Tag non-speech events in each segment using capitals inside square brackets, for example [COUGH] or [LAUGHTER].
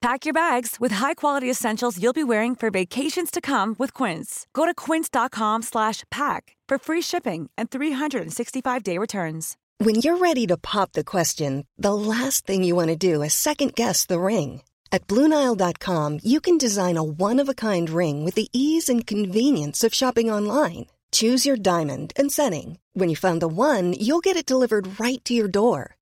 Pack your bags with high-quality essentials you'll be wearing for vacations to come with Quince. Go to quince.com slash pack for free shipping and 365-day returns. When you're ready to pop the question, the last thing you want to do is second guess the ring. At BlueNile.com, you can design a one-of-a-kind ring with the ease and convenience of shopping online. Choose your diamond and setting. When you find the one, you'll get it delivered right to your door.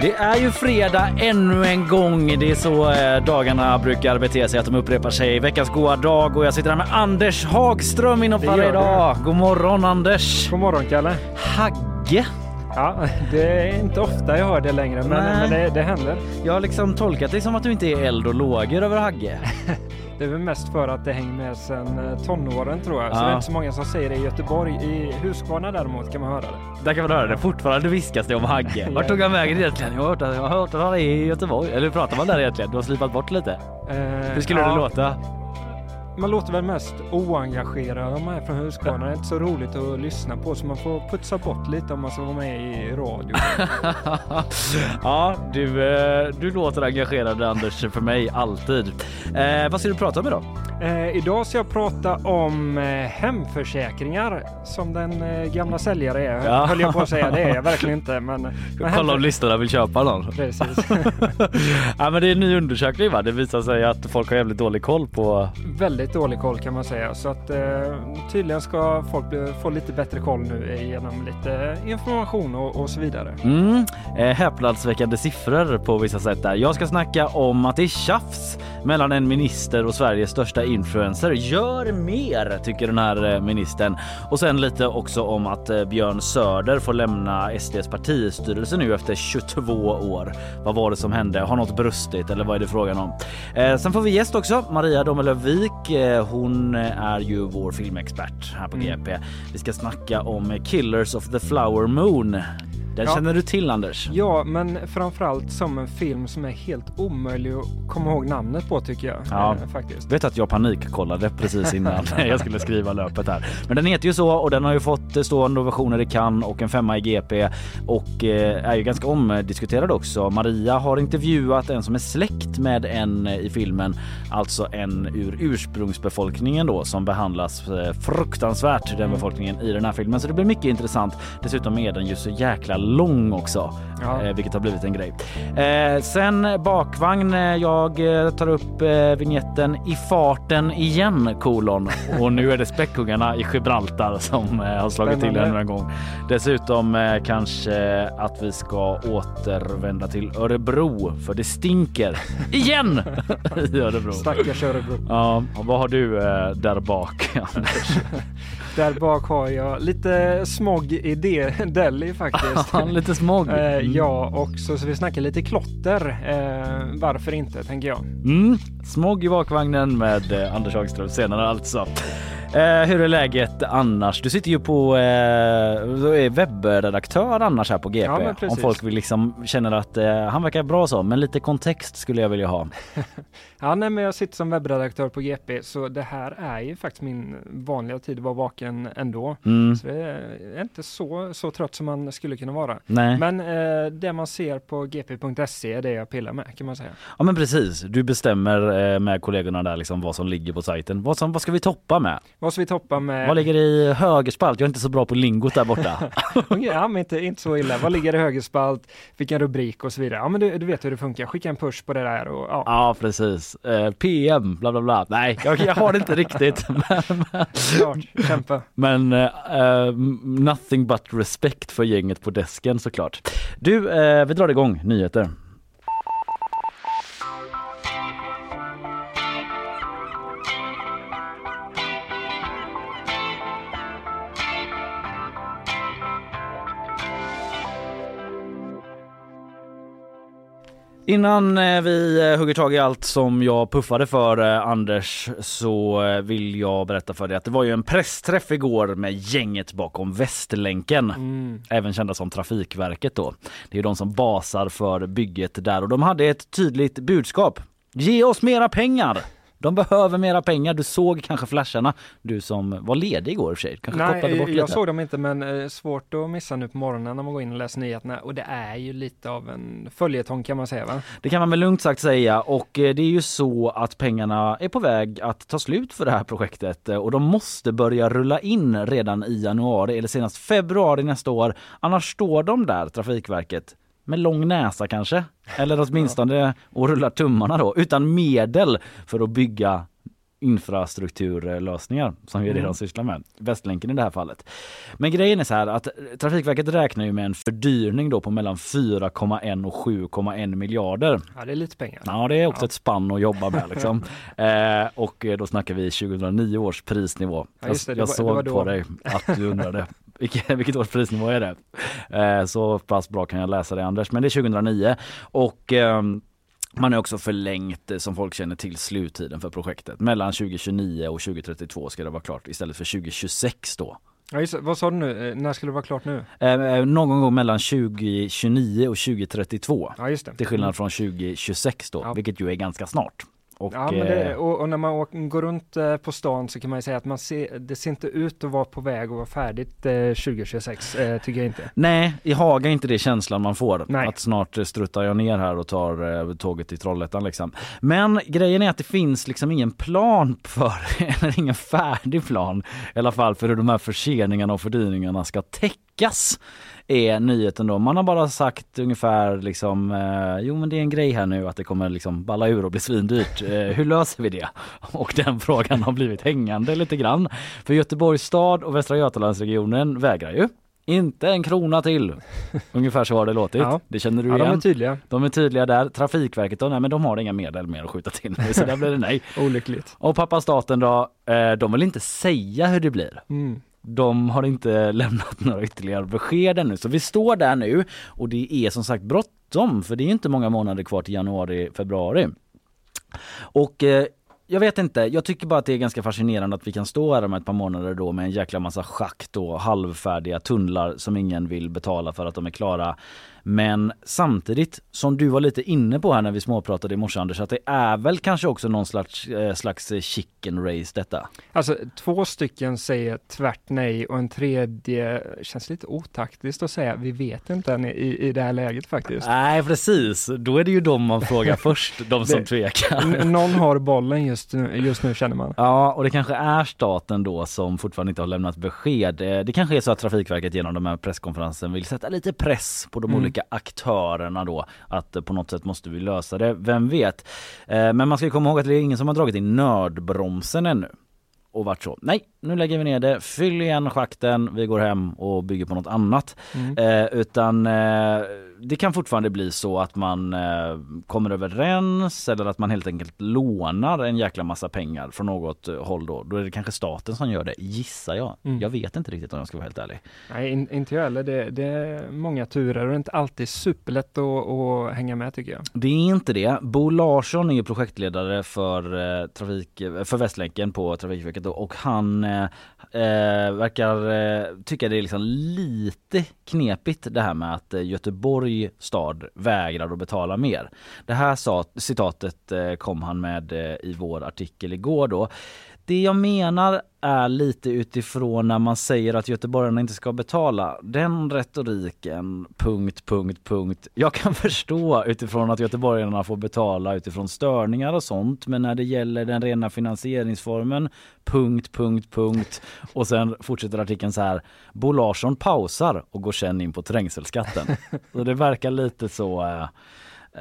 Det är ju fredag ännu en gång. Det är så eh, dagarna brukar bete sig, att de upprepar sig. Veckans goa dag och jag sitter här med Anders Hagström inom Faller idag. God morgon Anders! God morgon Kalle! Hagge! Ja, det är inte ofta jag hör det längre, men, men det, det händer. Jag har liksom tolkat det som att du inte är eld och lågor över Hagge. [LAUGHS] Det är väl mest för att det hänger med sedan eh, tonåren tror jag. Så Ja. det är inte så många som säger det i Göteborg. I Huskvarna däremot kan man höra det. Där kan man höra det. Fortfarande viskas det om Hagge. [LAUGHS] Vart tog han vägen egentligen? Jag har hört att, jag har hört att han är i Göteborg. Eller hur pratar man där egentligen? Du har slipat bort lite. Eh, Hur skulle ja, det låta? Man låter väl mest oengagerad om man är från Huskvarna. Det är inte så roligt att lyssna på så man får putsa bort lite om man ska vara med i radio. [LAUGHS] ja, du, eh, du låter engagerad Anders för mig alltid. Eh, vad ska du prata om idag? Eh, idag ska jag prata om eh, hemförsäkringar som den eh, gamla säljare är. Ja. Höll jag på att säga, det är jag verkligen inte. [LAUGHS] Men, men Kolla om lyssnarna vill köpa någon. Precis. [LAUGHS] ja, men det är en ny undersökning va? Det visar sig att folk har jävligt dålig koll på... Väldigt dålig koll kan man säga. Så att tydligen ska folk få lite bättre koll nu genom lite information och, och så vidare. Mm, häpnadsväckande siffror på vissa sätt där. Jag ska snacka om att det är tjafs mellan en minister och Sveriges största influencer. Gör mer, tycker den här eh, ministern. Och sen lite också om att eh, Björn Söder får lämna SDs partistyrelse nu efter 22 år. Vad var det som hände? Har något brustit eller vad är det frågan om? Eh, sen får vi gäst också, Maria Domelövik. Eh, hon eh, är ju vår filmexpert här på GP. Vi ska snacka om Killers of the Flower Moon. Den Ja. känner du till Anders? Ja, men framförallt som en film som är helt omöjlig att komma ihåg namnet på tycker jag. Ja. Eh, faktiskt. Vet att jag panikkollade precis innan [LAUGHS] jag skulle skriva löpet här. Men den heter ju så och den har ju fått eh, stående ovationer i Cannes och en femma i GP och eh, är ju ganska omdiskuterad också. Maria har intervjuat en som är släkt med en eh, i filmen, alltså en ur ursprungsbefolkningen då som behandlas eh, fruktansvärt den befolkningen i den här filmen. Så det blir mycket intressant. Dessutom är den ju så jäkla lång också, Ja. eh, vilket har blivit en grej. Eh, sen bakvagn. eh, Jag tar upp vignetten i farten igen kolon och nu är det späckhuggarna i Gibraltar som har slagit till ännu en gång. Dessutom kanske att vi ska återvända till Örebro för det stinker igen [LAUGHS] i Örebro. Stackars Örebro. Ja, vad har du där bak [LAUGHS] Anders? [LAUGHS] Där bak har jag lite smog i det, Delhi faktiskt. [LAUGHS] Lite smog. Eh, ja, och så, så vi snackar lite klotter. Eh, varför inte, tänker jag. Mm, smog i bakvagnen med eh, Anders Hagström senare alltså. Eh, hur är läget annars? Du sitter ju på eh, är webbredaktör annars här på GP. Ja, Om folk vill liksom känner att eh, han verkar bra så, men lite kontext skulle jag vilja ha. [LAUGHS] Ja, nej, men jag sitter som webbredaktör på GP, så det här är ju faktiskt min vanliga tid att vara vaken ändå. Mm. Så det är inte så, så trött som man skulle kunna vara. Nej. Men eh, det man ser på gp.se är det jag pillar med kan man säga. Ja men precis, du bestämmer eh, med kollegorna där liksom vad som ligger på sajten. Vad, som, vad ska vi toppa med? Vad ska vi toppa med? Vad ligger i högerspalt? Jag är inte så bra på lingot där borta. [LAUGHS] ja, men inte, inte så illa. Vad ligger i högerspalt? Vilken rubrik och så vidare. Ja, men du, du vet hur det funkar. Skicka en push på det där och ja. ja precis. Eh, PM, bla bla bla. Nej, jag, jag har det inte riktigt. [LAUGHS] Men, Klart, kämpa. men uh, nothing but respect för gänget på desken såklart. Du, uh, vi drar igång nyheter. Innan eh, vi eh, hugger tag i allt som jag puffade för eh, Anders så vill jag berätta för dig att det var ju en pressträff igår med gänget bakom Västlänken. Mm. Även kända som Trafikverket då. Det är de som basar för bygget där och de hade ett tydligt budskap. Ge oss mera pengar! De behöver mera pengar. Du såg kanske flasharna. Du som var ledig igår i och för sig. Kanske Nej, bort jag lite. såg dem inte men eh, svårt att missa nu på morgonen när man går in och läser nyheterna och det är ju lite av en följetong kan man säga va? Det kan man väl lugnt sagt säga och eh, det är ju så att pengarna är på väg att ta slut för det här projektet eh, och de måste börja rulla in redan i januari eller senast februari nästa år. Annars står de där, Trafikverket, med lång näsa kanske, eller åtminstone och rullar tummarna då, utan medel för att bygga infrastrukturlösningar som vi redan Mm. sysslar med. Västlänken i det här fallet. Men grejen är så här att Trafikverket räknar ju med en fördyrning då på mellan 4,1 och 7,1 miljarder. Ja, det är lite pengar. Ja, det är också Ja. ett spann att jobba med liksom. [LAUGHS] eh, och då snackar vi 2009 års prisnivå. Ja, det, jag det jag var- det såg på dig att du undrade. [LAUGHS] Vilket, [LAUGHS] vilket års prisnivå är det? Eh, så pass bra kan jag läsa det Anders, men det är 2009 och ehm, man har också förlängt, eh, som folk känner till, sluttiden för projektet. Mellan 2029 och 2032 ska det vara klart istället för 2026 då. Ja, just, vad sa du nu? Eh, När skulle det vara klart nu? Eh, eh, någon gång mellan 2029 och 2032. Ja, just det. Till skillnad från 2026 då, Ja. vilket ju är ganska snart. Och, Ja, men det, eh, och, och när man åker, går runt eh, på stan så kan man ju säga att man ser, det ser inte ut att vara på väg att vara färdigt eh, 2026, eh, tycker jag inte. Nej, i Haga är inte det känslan man får. Nej. Att snart struttar jag ner här och tar tåget till Trollhättan liksom. Men grejen är att det finns liksom ingen plan för, [LAUGHS] eller ingen färdig plan i alla fall för hur de här förseningarna och fördyringarna ska täckas. Är nyheten då. Man har bara sagt ungefär liksom, eh, jo men det är en grej här nu att det kommer liksom balla ur och bli svindyrt. Eh, hur löser vi det? [LAUGHS] Och den frågan har blivit hängande lite grann. För Göteborgs stad och Västra Götalandsregionen vägrar ju. Inte en krona till. [LAUGHS] Ungefär så har det låtit. Ja. Det känner du Ja, de igen. är tydliga. de är tydliga där. Trafikverket då, nej men de har inga medel mer att skjuta till så där blir det nej. [LAUGHS] Olyckligt. Och pappa staten då, eh, de vill inte säga hur det blir. Mm. De har inte [LAUGHS] lämnat några ytterligare besked ännu. Så vi står där nu och det är som sagt bråttom för det är inte många månader kvar till januari, februari. Och eh, jag vet inte, jag tycker bara att det är ganska fascinerande att vi kan stå här om ett par månader då med en jäkla massa schakt och halvfärdiga tunnlar som ingen vill betala för att de är klara. Men samtidigt, som du var lite inne på här när vi småpratade i morse Anders, att det är väl kanske också någon slags, eh, slags chicken race detta. Alltså två stycken säger tvärt nej och en tredje känns lite otaktiskt att säga vi vet inte än i, i det här läget faktiskt. Nej precis, då är det ju de man frågar [LAUGHS] först, de som Det- tvekar. Någon har bollen just nu, just nu känner man. Ja, och det kanske är staten då som fortfarande inte har lämnat besked. Eh, Det kanske är så att Trafikverket genom de här presskonferensen vill sätta lite press på de Mm. olika aktörerna då. Att på något sätt måste vi lösa det, vem vet. Eh, Men man ska komma ihåg att det är ingen som har dragit i nödbromsen ännu. Och varit så, nej nu lägger vi ner det, fyll igen schakten, vi går hem och bygger på något annat. Mm. Eh, utan eh, det kan fortfarande bli så att man eh, kommer överens eller att man helt enkelt lånar en jäkla massa pengar från något eh, håll då. Då är det kanske staten som gör det, gissar jag. Mm. Jag vet inte riktigt om jag ska vara helt ärlig. Nej, in, inte jag heller. Det, det är många turer och det är inte alltid superlätt att, att hänga med tycker jag. Det är inte det. Bo Larsson är projektledare för, eh, trafik, för Västlänken på Trafikverket då och han eh, verkar tycka det är liksom lite knepigt det här med att eh, Göteborg stad vägrar att betala mer. Det här sa, citatet eh, kom han med eh, i vår artikel igår då. Det jag menar är lite utifrån när man säger att göteborgarna inte ska betala. Den retoriken, punkt, punkt, punkt. Jag kan [LAUGHS] förstå utifrån att göteborgarna får betala utifrån störningar och sånt. Men när det gäller den rena finansieringsformen, punkt, punkt, punkt. Och sen fortsätter artikeln så här. Bo Larsson pausar och går sen in på trängselskatten. [LAUGHS] Så det verkar lite så eh,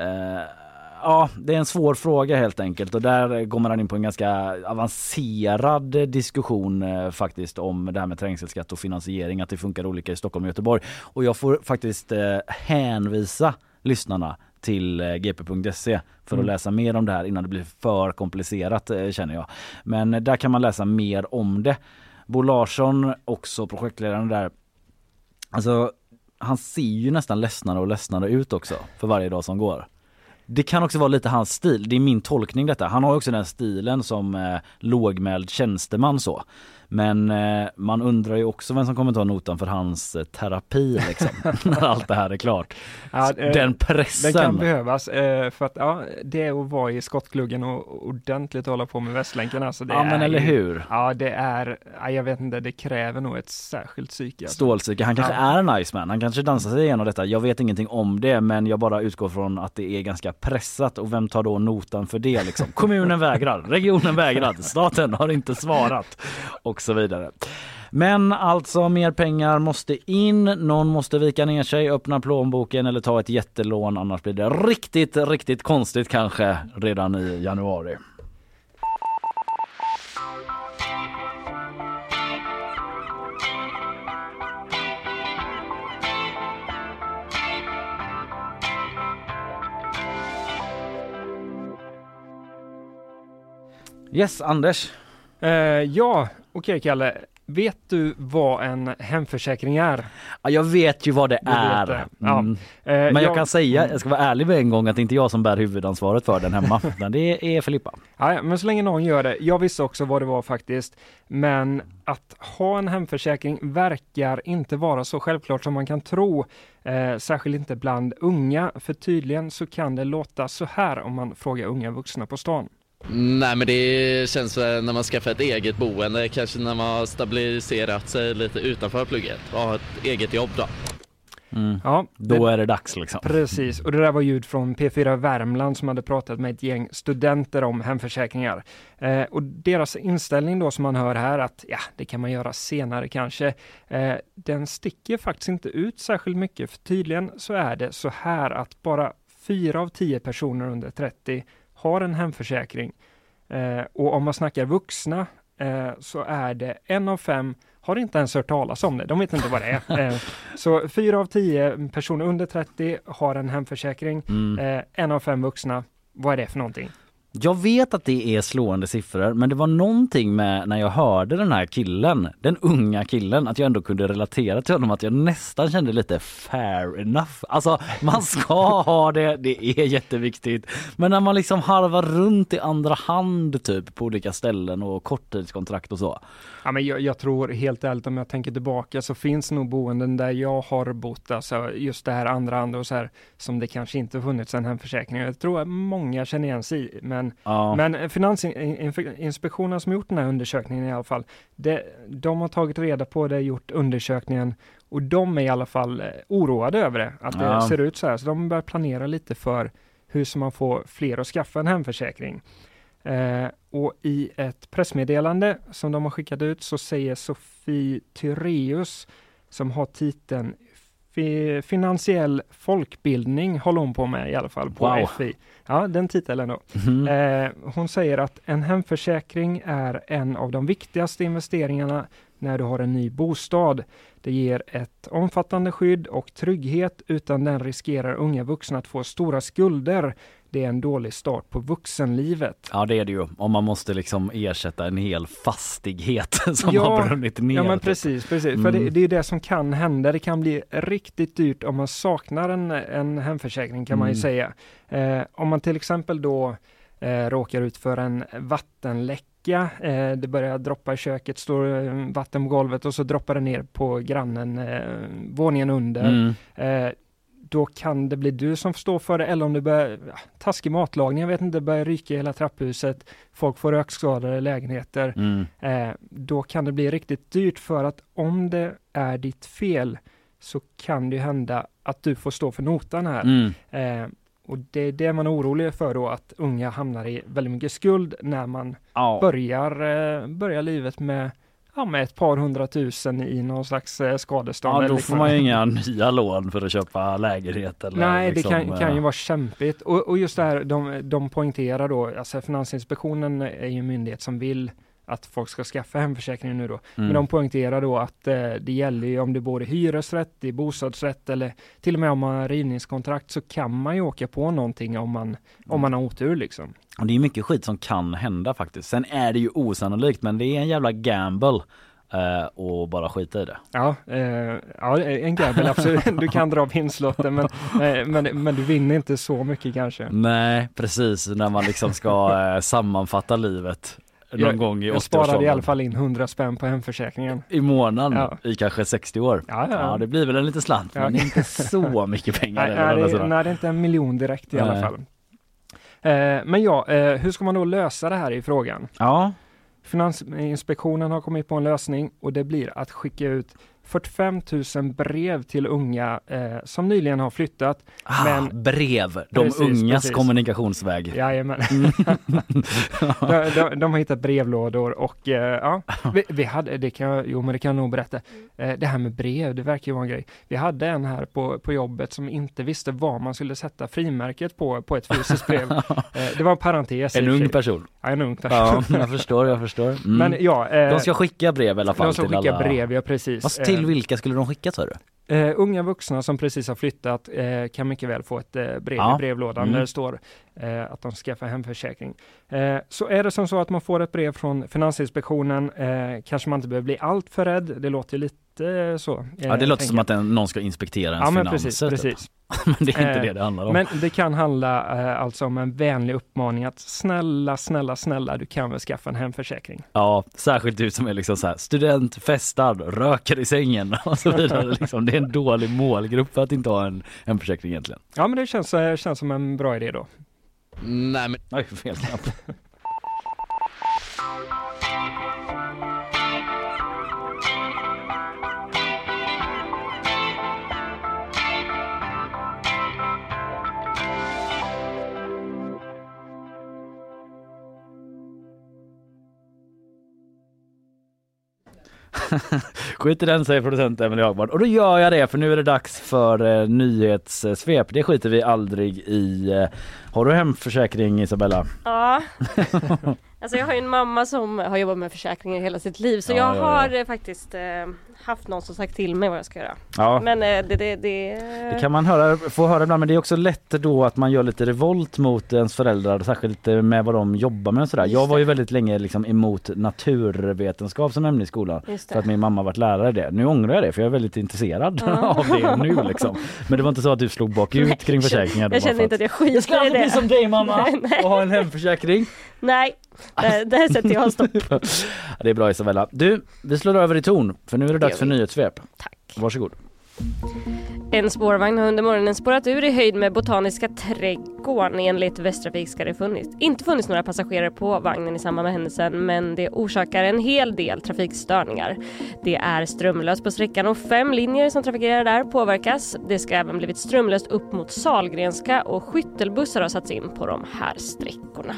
eh, ja, det är en svår fråga helt enkelt och där går man in på en ganska avancerad diskussion eh, faktiskt om det här med trängselskatt och finansiering, att det funkar olika i Stockholm och Göteborg. Och jag får faktiskt eh, hänvisa lyssnarna till eh, gp.se för att mm. läsa mer om det här innan det blir för komplicerat eh, känner jag. Men där kan man läsa mer om det. Bo Larsson, också projektledaren där, alltså han ser ju nästan ledsnare och ledsnare ut också för varje dag som går. Det kan också vara lite hans stil, det är min tolkning detta. Han har också den stilen som eh, lågmäld tjänsteman så. Men eh, man undrar ju också vem som kommer ta notan för hans eh, terapi liksom, [LAUGHS] när allt det här är klart. Ja, eh, den pressen. Den kan behövas eh, för att ja, det är att vara i skottgluggen och ordentligt hålla på med Västlänken. Alltså, ja men eller hur. Ja det är, ja, jag vet inte, det kräver nog ett särskilt psyke. Alltså. Stålpsyke, han kanske ja. är en Iceman, han kanske dansar sig igenom detta. Jag vet ingenting om det men jag bara utgår från att det är ganska pressat och vem tar då notan för det liksom? Kommunen vägrar, regionen vägrar, staten har inte svarat. Och och så vidare. Men alltså mer pengar måste in, någon måste vika ner sig, öppna plånboken eller ta ett jättelån annars blir det riktigt, riktigt konstigt kanske redan i januari. Yes, Anders. Uh, ja, Okej Kalle, vet du vad en hemförsäkring är? Ja, jag vet ju vad det du är. Det. Ja. Mm. Eh, Men jag, jag, kan säga, jag ska vara ärlig med en gång, att det inte är jag som bär huvudansvaret för den hemma, [LAUGHS] utan det är Filippa. Ja, men så länge någon gör det. Jag visste också vad det var faktiskt. Men att ha en hemförsäkring verkar inte vara så självklart som man kan tro. Eh, särskilt inte bland unga, för tydligen så kan det låta så här om man frågar unga vuxna på stan. Nej men det känns väl när man skaffar ett eget boende, kanske när man har stabiliserat sig lite utanför plugget och har ett eget jobb då. Mm. Ja, då det, är det dags liksom. Precis, och det där var ljud från P4 Värmland som hade pratat med ett gäng studenter om hemförsäkringar. Eh, och deras inställning då som man hör här att ja, det kan man göra senare kanske. Eh, den sticker faktiskt inte ut särskilt mycket, för tydligen så är det så här att bara fyra av tio personer under 30 har en hemförsäkring. Eh, och om man snackar vuxna eh, så är det en av fem har inte ens hört talas om det. De vet inte vad det är. [LAUGHS] Eh, så fyra av tio personer under 30 har en hemförsäkring. Mm. Eh, en av fem vuxna. Vad är det för någonting? Jag vet att det är slående siffror men det var någonting med när jag hörde den här killen, den unga killen, att jag ändå kunde relatera till honom att jag nästan kände lite fair enough. Alltså man ska [LAUGHS] ha det, det är jätteviktigt. Men när man liksom harvar runt i andra hand typ på olika ställen och korttidskontrakt och så. Ja, men jag, jag, tror helt ärligt om jag tänker tillbaka så finns nog boenden där jag har bott, alltså just det här andra hand och så här som det kanske inte funnits en hemförsäkring. Jag tror att många känner igen sig i, men, ja. men Finansinspektionen som gjort den här undersökningen i alla fall, det, de har tagit reda på det, gjort undersökningen och de är i alla fall eh, oroade över det, att det ja. ser ut så här, så de börjar planera lite för hur ska man få fler att skaffa en hemförsäkring. Eh, och i ett pressmeddelande som de har skickat ut så säger Sofie Tyreus som har titeln Finansiell folkbildning håller hon på med i alla fall på wow. FI. Ja, den titeln då. Mm. Eh, hon säger att en hemförsäkring är en av de viktigaste investeringarna när du har en ny bostad. Det ger ett omfattande skydd och trygghet utan den riskerar unga vuxna att få stora skulder det är en dålig start på vuxenlivet. Ja det är det ju, om man måste liksom ersätta en hel fastighet [LAUGHS] som ja, har brunnit ner. Ja men typ. precis, precis. Mm. för det, det, är det som kan hända. Det kan bli riktigt dyrt om man saknar en, en hemförsäkring kan mm. man ju mm. säga. Eh, om man till exempel då eh, råkar ut för en vattenläcka. Eh, det börjar droppa i köket, står eh, vatten på golvet och så droppar det ner på grannen eh, våningen under. Mm. Då kan det bli du som får stå för det eller om det börjar ja, taskig matlagning, jag vet inte, det börjar ryka i hela trapphuset, folk får rökskador i lägenheter. Mm. Eh, då kan det bli riktigt dyrt för att om det är ditt fel så kan det ju hända att du får stå för notan här. Mm. Eh, och det är det man är orolig för då, att unga hamnar i väldigt mycket skuld när man Ja. börjar, eh, börjar livet med, ja, med ett par hundratusen i någon slags eh, skadestånd. Ja, då får man ju inga nya lån för att köpa lägenhet eller Nej, liksom, det kan, kan ju eh, vara kämpigt. Och, och just det här, de, de poängterar då, alltså Finansinspektionen är ju en myndighet som vill att folk ska skaffa hemförsäkring nu då. Men mm. de poängterar då att eh, det gäller ju om du bor i hyresrätt, i bostadsrätt eller till och med om man har rivningskontrakt så kan man ju åka på någonting om man, om man har otur liksom. Och det är mycket skit som kan hända faktiskt. Sen är det ju osannolikt men det är en jävla gamble eh, och bara skita i det. Ja, eh, ja en gamble absolut. [LAUGHS] Du kan dra vinstlotten men, [LAUGHS] eh, men, men du vinner inte så mycket kanske. Nej precis när man liksom ska eh, sammanfatta livet någon Jag- gång i Jag sparade i 80-årsåldern. alla fall in 100 spänn på hemförsäkringen. I månaden Ja. i kanske 60 år. Ja, ja. Ja det blir väl en liten slant men inte så mycket pengar. Nej, nej, det, man? nej, det är inte en miljon direkt i alla fall. Eh, men ja, eh, hur ska man då lösa det här i frågan? Ja, Finansinspektionen har kommit på en lösning och det blir att skicka ut 45 000 brev till unga eh, som nyligen har flyttat. ah, Men- brev, de Precis, ungas precis. kommunikationsväg. Jajamän. Mm. [LAUGHS] [LAUGHS] de, de, de har hittat brevlådor och eh, ja, vi, vi hade, det kan jo men det kan jag nog berätta. Eh, det här med brev, det verkar ju vara en grej. Vi hade en här på, på jobbet som inte visste var man skulle sätta frimärket på, på ett fysiskt brev. [LAUGHS] Eh, det var en parentes. En ung person. Ja, en ung person. Ja, jag förstår, jag förstår. Mm. Men ja, eh, de ska skicka brev i alla fall de ska skicka alla. brev, ja precis. Fast till vilka skulle de skicka sa du? Eh, unga vuxna som precis har flyttat eh, kan mycket väl få ett eh, brev Ja. i brevlådan Mm. där det står att de ska skaffa hemförsäkring. Så är det som så att man får ett brev från Finansinspektionen kanske man inte behöver bli allt för rädd. Det låter lite så. Ja det låter som att den, någon ska inspektera ens Ja finanser. precis, typ. precis. [LAUGHS] men det är inte det det handlar om. Men det kan handla alltså om en vänlig uppmaning att snälla, snälla, snälla, du kan väl skaffa en hemförsäkring. Ja, särskilt du som är liksom så här, student, festar, röker i sängen [LAUGHS] och så vidare. liksom. Det är en dålig målgrupp för att inte ha en, en försäkring egentligen. Ja men det känns, eh, känns som en bra idé då. Nej men Oj, fel knapp. [LAUGHS] Skit i den säger producent Emelie Hagman. Och då gör jag det för nu är det dags för eh, nyhetssvep. Det skiter vi aldrig i. Eh, Har du hemförsäkring Isabella? Ja. [LAUGHS] Alltså jag har ju en mamma som har jobbat med försäkringar hela sitt liv så Ja, jag ja, har eh, faktiskt eh, haft någon som sagt till mig vad jag ska göra. Ja. Men eh, det, det, det, Det kan man höra, få höra ibland men det är också lätt då att man gör lite revolt mot ens föräldrar särskilt eh, med vad de jobbar med och sådär. Jag var ju det. väldigt länge liksom emot naturvetenskap som ämne i skolan för det. att min mamma varit lärare i det. Nu ångrar jag det för jag är väldigt intresserad [LAUGHS] av det nu liksom. Men det var inte så att du slog bakut [LAUGHS] kring försäkringar? Jag känner inte att jag skiter jag ska i aldrig bli det. som dig mamma [LAUGHS] Nej. och ha en hemförsäkring. Nej, där, där sätter jag stopp. [LAUGHS] Det är bra Isabella. Du, vi slår över i ton för nu är det dags gör för nyhetssvep. Tack. Varsågod. En spårvagn har under morgonen spårat ur i höjd med Botaniska trädgården. Enligt Västtrafik ska det funnits, inte funnits några passagerare på vagnen i samband med händelsen men det orsakar en hel del trafikstörningar. Det är strömlöst på sträckan och fem linjer som trafikerar där påverkas. Det ska även blivit strömlöst upp mot Salgrenska och skyttelbussar har satts in på de här sträckorna.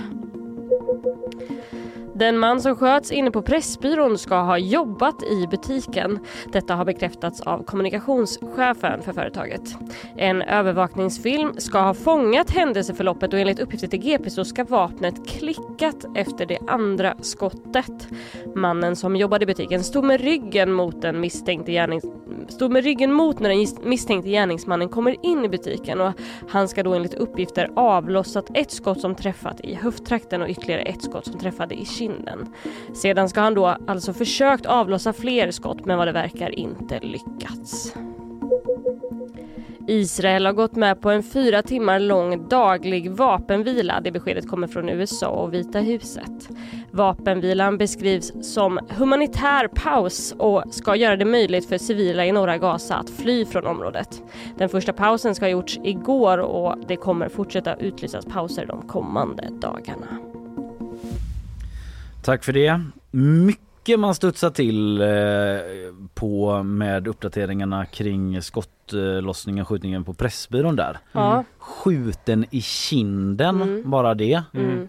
Den man som sköts inne på Pressbyrån ska ha jobbat i butiken. Detta har bekräftats av kommunikationschefen för företaget. En övervakningsfilm ska ha fångat händelseförloppet och enligt uppgifter till GP så ska vapnet klickat efter det andra skottet. Mannen som jobbade i butiken stod med ryggen mot den misstänkte gärnings... stod med ryggen mot när den misstänkte gärningsmannen kommer in i butiken och han ska då enligt uppgifter avlossat ett skott som träffat i höfttrakten och ytterligare ett skott som träffade i kinden. Sedan ska han då alltså försökt avlossa fler skott men vad det verkar inte lyckats. Israel har gått med på en fyra timmar lång daglig vapenvila. Det beskedet kommer från USA och Vita huset. Vapenvilan beskrivs som humanitär paus och ska göra det möjligt för civila i norra Gaza att fly från området. Den första pausen ska ha gjorts igår och det kommer fortsätta utlysas pauser de kommande dagarna. Tack för det. Mycket man studsar till eh, på med uppdateringarna kring skottlossningen, skjutningen på Pressbyrån där. Ja. Skjuten i kinden, Mm. bara det. Mm.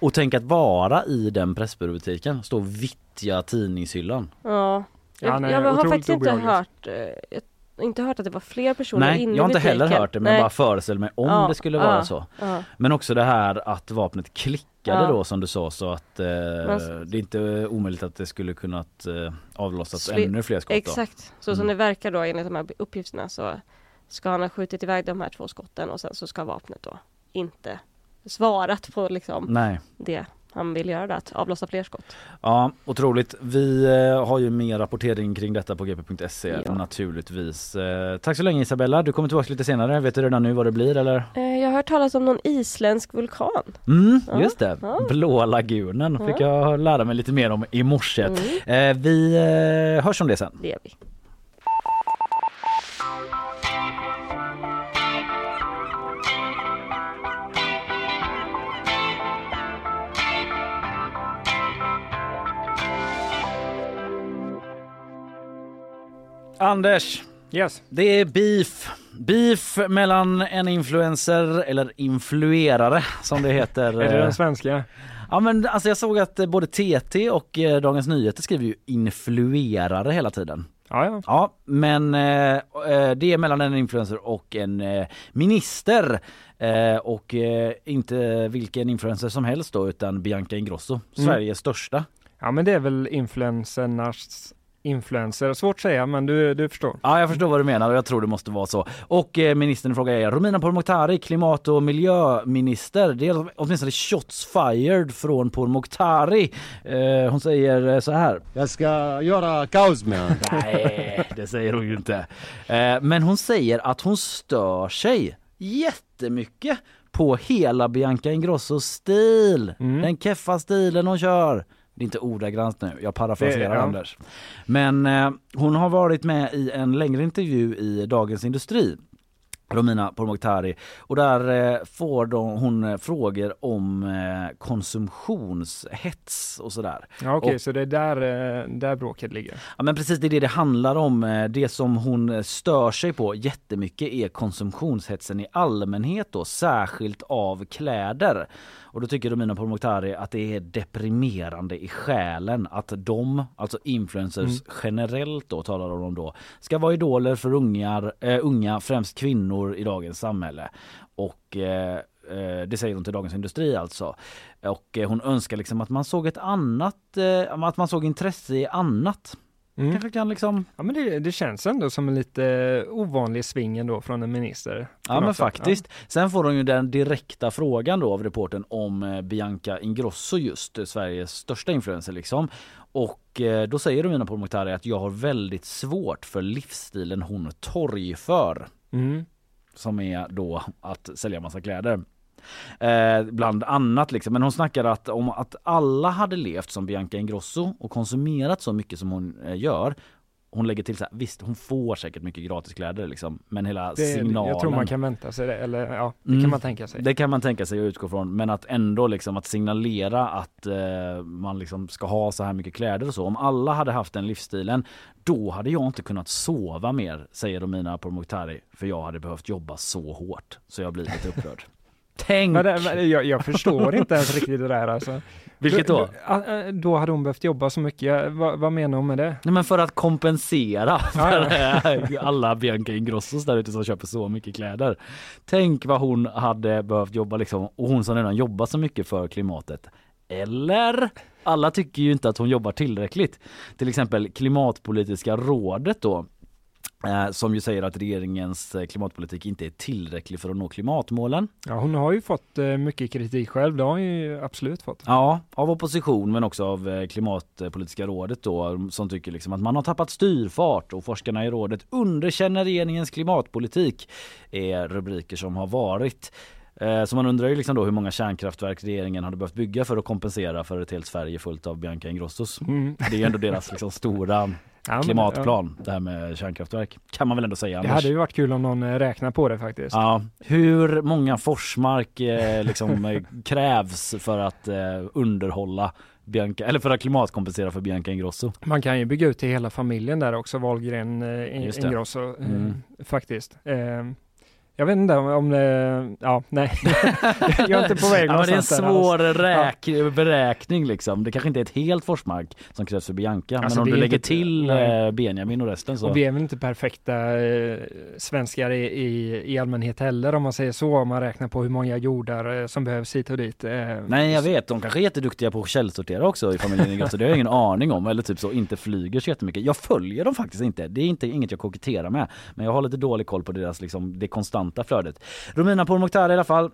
Och tänk att vara i den Pressbyråbutiken, stå och vittja tidningshyllan. Ja. Ja, Jag, nej, jag har faktiskt inte hört, eh, jag, inte hört att det var fler personer Nej, inne jag har inte i butiken. heller hört det men Nej. bara föreställer mig om Ja, det skulle vara ja, så. Ja. Men också det här att vapnet klickade Ja. då som du sa så att eh, Men- det är inte omöjligt att det skulle kunnat eh, avlossas Sli- ännu fler skott. Då. Exakt, så som Mm. det verkar då enligt de här uppgifterna så ska han ha skjutit iväg de här två skotten och sen så ska vapnet då inte svarat på liksom Nej. det han vill göra, då, att avlossa fler skott. Ja, otroligt. Vi eh, har ju mer rapportering kring detta på gp.se Ja. naturligtvis. Eh, tack så länge Isabella. Du kommer tillbaka lite senare. Vet du redan nu vad det blir eller? Eh, jag har hört talas om någon isländsk vulkan. Mm, Ja, just det. ja. Blå lagunen fick jag lära mig lite mer om i morse. Mm, vi hörs om det sen. det gör vi. Anders, Yes. det är beef. Beef mellan en influencer eller influerare som det heter. Är det den svenska? Ja men alltså jag såg att eh, både TT och eh, Dagens Nyheter skriver ju influerare hela tiden. Ja, ja. Ja men eh, eh, det är mellan en influencer och en eh, minister. Eh, och inte vilken influencer som helst då utan Bianca Ingrosso, Mm. Sveriges största. Ja, men det är väl influencernas influencer. Svårt att säga, men du, du förstår. Ja jag förstår vad du menar och jag tror det måste vara så. Och eh, ministern i fråga är Romina Pourmokhtari, klimat och miljöminister. Det är åtminstone shots fired från Pourmokhtari. Eh, hon säger eh, så här. Jag ska göra kaos med honom. [LAUGHS] Nej, det säger hon ju inte. Eh, men hon säger att hon stör sig jättemycket på hela Bianca Ingrossos stil. Mm. Den keffa stilen hon kör. Det är inte ordagrant nu, jag parafraserar ja. Anders. Men eh, hon har varit med i en längre intervju i Dagens Industri. Romina Pourmokhtari och där eh, får de, hon eh, frågor om eh, konsumtionshets och sådär. Ja, Okej, Och- så det är där, eh, där bråket ligger. Ja men precis det är det det handlar om. Eh, Det som hon eh, stör sig på jättemycket är konsumtionshetsen i allmänhet då, särskilt av kläder. Och då tycker Romina Pourmokhtari att det är deprimerande i själen att de, alltså influencers generellt då talar de om då, ska vara idoler för ungar, eh, unga, främst kvinnor i dagens samhälle. Och eh, det säger hon till Dagens Industri alltså. Och hon önskar liksom att man såg ett annat, att man såg intresse i annat. Mm. Kanske kan liksom, Ja, men det, det känns ändå som en lite ovanlig sving ändå från en minister. ja men sätt. faktiskt. Sen får hon ju den direkta frågan då av reporten om eh, Bianca Ingrosso just, eh, Sveriges största influencer liksom. Och eh, då säger Romina Pourmokhtari att jag har väldigt svårt för livsstilen hon torgför. Ja. Mm. som är då att sälja massa kläder. Eh, bland annat liksom. Men hon snackar att om att alla hade levt som Bianca Ingrosso och konsumerat så mycket som hon eh, gör. Hon lägger till så här, visst hon får säkert mycket gratiskläder liksom. Men hela Det, signalen. jag tror man kan vänta sig det, eller ja, det Mm. kan man tänka sig. Det kan man tänka sig och utgå från. Men att ändå liksom att signalera att eh, man liksom ska ha så här mycket kläder och så. Om alla hade haft den livsstilen då hade jag inte kunnat sova mer, säger Romina Pourmokhtari. För jag hade behövt jobba så hårt. Så jag blir lite upprörd. [LAUGHS] Tänk! Men det, men jag, jag förstår [LAUGHS] inte ens riktigt det där alltså. Vilket då? Då, då, då hade hon behövt jobba så mycket. Jag, vad, menar hon med det? Nej men för att kompensera Ja, för [LAUGHS] alla Bianca Ingrossos där ute som köper så mycket kläder. Tänk vad hon hade behövt jobba liksom och hon som redan jobbar så mycket för klimatet. Eller? Alla tycker ju inte att hon jobbar tillräckligt. Till exempel klimatpolitiska rådet då Eh, som ju säger att regeringens eh, klimatpolitik inte är tillräcklig för att nå klimatmålen. Ja, hon har ju fått eh, mycket kritik själv, det har hon ju absolut fått. Ja, av opposition men också av eh, klimatpolitiska rådet då som tycker liksom att man har tappat styrfart och forskarna i rådet underkänner regeringens klimatpolitik är rubriker som har varit. Eh, så man undrar ju liksom då hur många kärnkraftverk regeringen hade behövt bygga för att kompensera för ett helt Sverige fullt av Bianca Ingrossos. Mm. Det är ändå deras liksom stora Ja, men, klimatplan det här med kärnkraftverk. Kan man väl ändå säga Det Anders? hade ju varit kul om någon eh, räknar på det faktiskt. Ja, hur många Forsmark eh, liksom, eh, [LAUGHS] krävs för att eh, underhålla Bianca, eller för att klimatkompensera för Bianca Ingrosso? Man kan ju bygga ut till hela familjen där också, Wahlgren, eh, det. Ingrosso, eh, Mm. faktiskt. Jag vet inte om det, ja nej, [LAUGHS] jag är inte på väg Ja, men det är en svår räk- beräkning liksom. Det kanske inte är ett helt Forsmark som krävs för Bianca. Alltså, men om du lägger inte- till nej. eh, Benjamin och resten så. Och vi är väl inte perfekta eh, svenskar i, i, i allmänhet heller om man säger så, om man räknar på hur många jordar eh, som behövs hit och dit. Eh, Nej jag vet, de kanske är jätteduktiga på att källsortera också i familjen Ingrosso. Det har jag ingen aning om. Eller typ så inte flyger så jättemycket. Jag följer dem faktiskt inte. Det är inte inget jag koketterar med. Men jag har lite dålig koll på deras liksom, det konstanta flödet. Romina Pourmokhtari i alla fall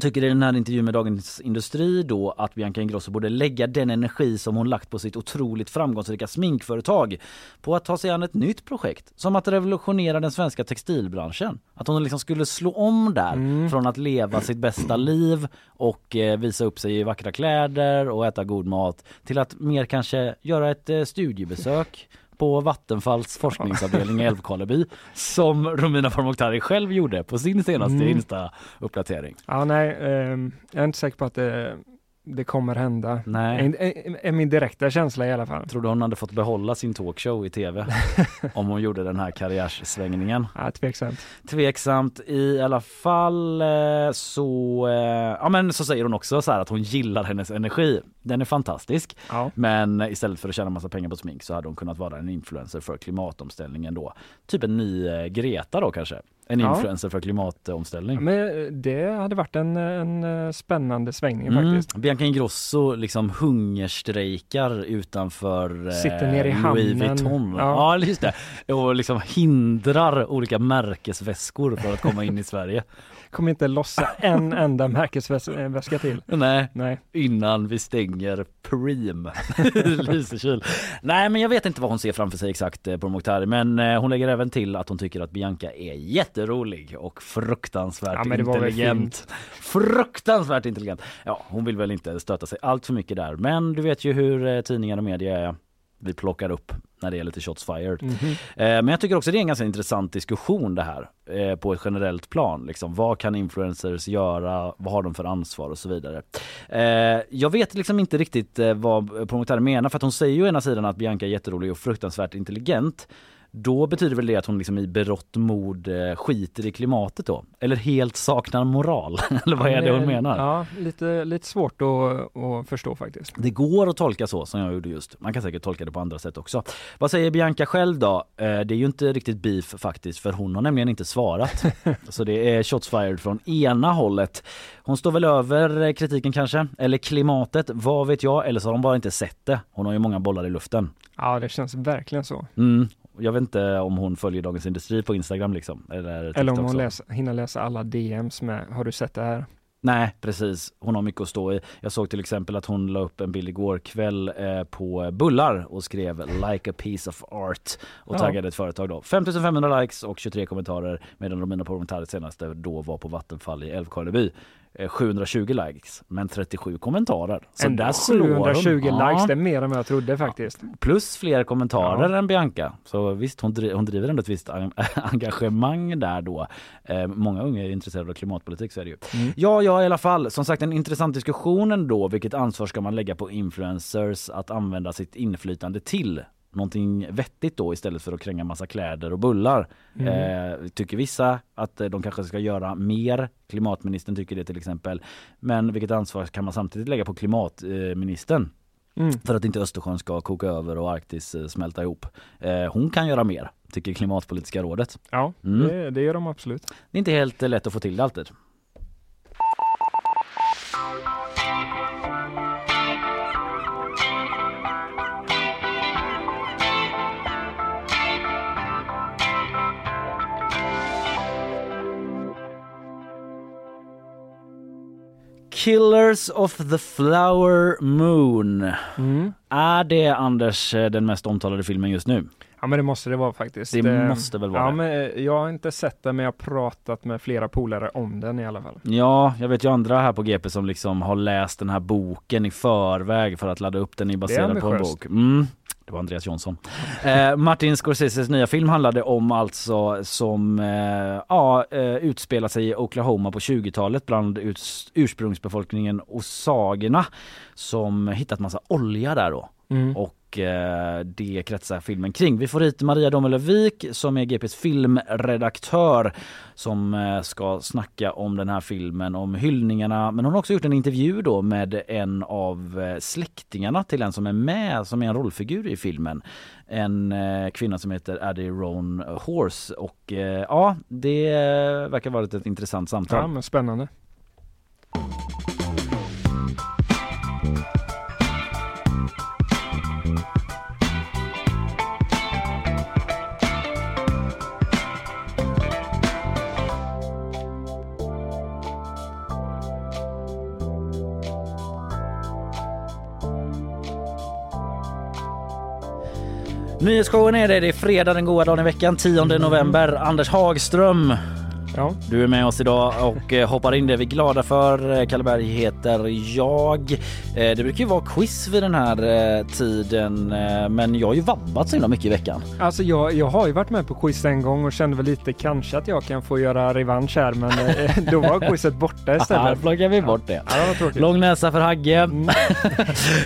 tycker i den här intervjun med Dagens Industri då att Bianca Ingrosso borde lägga den energi som hon lagt på sitt otroligt framgångsrika sminkföretag på att ta sig an ett nytt projekt. Som att revolutionera den svenska textilbranschen. Att hon liksom skulle slå om där från att leva sitt bästa liv och eh, visa upp sig i vackra kläder och äta god mat till att mer kanske göra ett eh, studiebesök på Vattenfalls forskningsavdelning i [LAUGHS] Älvkarleby som Romina Pourmokhtari själv gjorde på sin senaste Mm. Insta-uppdatering. Ja, nej, ehm, jag är inte säker på att det, det kommer hända. Nej. Är, min direkta känsla i alla fall. Tror du hon hade fått behålla sin talkshow i tv [LAUGHS] om hon gjorde den här karriärsvängningen? Ja, tveksamt. Tveksamt i alla fall eh, så, eh, ja men så säger hon också så här att hon gillar hennes energi. Den är fantastisk. Ja. Men istället för att tjäna massa pengar på smink så hade hon kunnat vara en influencer för klimatomställningen då. Typ en ny eh, Greta då kanske. En Ja. influencer för klimatomställning. Men eh, det hade varit en, en eh, spännande svängning Mm. faktiskt. Bianca Ingrosso liksom hungerstrejkar utanför eh, Sitter nere i Louis hamnen. Vuitton. Ja. Ja. just det. Och liksom hindrar olika märkesväskor för att komma in i Sverige. [LAUGHS] Kommer inte lossa en enda märkesväska till. Nej, Nej. innan vi stänger Preem [LAUGHS] Lysekil. Nej men jag vet inte vad hon ser framför sig exakt eh, på Mokhtari men eh, hon lägger även till att hon tycker att Bianca är jätterolig och fruktansvärt Ja, intelligent. Fruktansvärt intelligent. Ja hon vill väl inte stöta sig allt för mycket där men du vet ju hur eh, tidningar och media är. Vi plockar upp när det gäller till shots fired. Mhm. Eh, Men jag tycker också det är en ganska intressant diskussion det här eh, på ett generellt plan. Liksom, vad kan influencers göra? Vad har de för ansvar och så vidare. Eh, Jag vet liksom inte riktigt vad Promotari menar för att hon säger ju å ena sidan att Bianca är jätterolig och fruktansvärt intelligent. Då betyder väl det att hon liksom i berått mod eh, skiter i klimatet då? Eller helt saknar moral? [LAUGHS] Eller vad är det hon menar? Ja, lite, lite svårt att, att förstå faktiskt. Det går att tolka så som jag gjorde just. Man kan säkert tolka det på andra sätt också. Vad säger Bianca själv då? Eh, Det är ju inte riktigt beef faktiskt för hon har nämligen inte svarat. [LAUGHS] så det är shots fired från ena hållet. Hon står väl över eh, kritiken kanske? Eller klimatet? Vad vet jag? Eller så har hon bara inte sett det. Hon har ju många bollar i luften. Ja, det känns verkligen så. Mm. Jag vet inte om hon följer Dagens Industri på Instagram liksom. Eller, Eller om hon läser, hinner läsa alla DMs med, har du sett det här? Nej precis, hon har mycket att stå i. Jag såg till exempel att hon la upp en bild igår kväll eh, på bullar och skrev like a piece of art och Ja. taggade ett företag då. 5500 likes och 23 kommentarer medan Romina Pourmokhtari senaste då var på Vattenfall i Älvkarleby. Eh, 720 likes men 37 kommentarer. Så Ändå där slår 720 hon. likes, Ja. det är mer än vad jag trodde faktiskt. Plus fler kommentarer än Bianca. Så visst, hon, dri- hon driver ändå ett visst en- [LAUGHS] engagemang där då. Eh, många unga är intresserade av klimatpolitik så är det ju. Ja, ja i alla fall. Som sagt en intressant diskussion ändå. Vilket ansvar ska man lägga på influencers att använda sitt inflytande till? Någonting vettigt då istället för att kränga massa kläder och bullar. Eh, tycker vissa att eh, de kanske ska göra mer. Klimatministern tycker det till exempel. Men vilket ansvar kan man samtidigt lägga på klimatministern? Mm. För att inte Östersjön ska koka över och Arktis eh, smälta ihop. Eh, hon kan göra mer, tycker Klimatpolitiska rådet. Ja, Mm. det, det gör de absolut. Det är inte helt eh, lätt att få till det alltid. Killers of the Flower Moon. Mm. Är det Anders eh, den mest omtalade filmen just nu? Ja men det måste det vara faktiskt. Det Eh, måste väl vara ja, det. Men eh, jag har inte sett den men jag har pratat med flera polare om den i alla fall. Ja, jag vet ju andra här på GP som liksom har läst den här boken i förväg för att ladda upp den i baserad på en bok. Mm. Det var Andreas Jonsson. Eh, Martin Scorseses nya film handlade om alltså som eh, ja, eh, utspelar sig i Oklahoma på 20-talet bland urs- ursprungsbefolkningen osagerna som hittat massa olja där då. Mm. Och eh, det kretsar filmen kring. Vi får hit Maria Domelövik som är GPs filmredaktör som eh, ska snacka om den här filmen, om hyllningarna. Men hon har också gjort en intervju då med en av eh, släktingarna till en som är med, som är en rollfigur i filmen. En eh, kvinna som heter Addie Roan Horse. Och eh, ja, det eh, verkar ha varit ett intressant samtal. Ja men spännande. Nyhetsshowen är det, det är fredag den goda dagen i veckan, 10 november. Anders Hagström, Ja. du är med oss idag och eh, hoppar in det vi är glada för. Eh, Kalle Berg heter jag. Eh, Det brukar ju vara quiz vid den här tiden men jag har ju vabbat så himla mycket i veckan. Alltså jag, jag har ju varit med på quiz en gång och kände väl lite kanske att jag kan få göra revansch här men [LAUGHS] då var quizet borta Här istället. plockar vi bort det. Ja, det. Lång näsa för Hagge. Mm.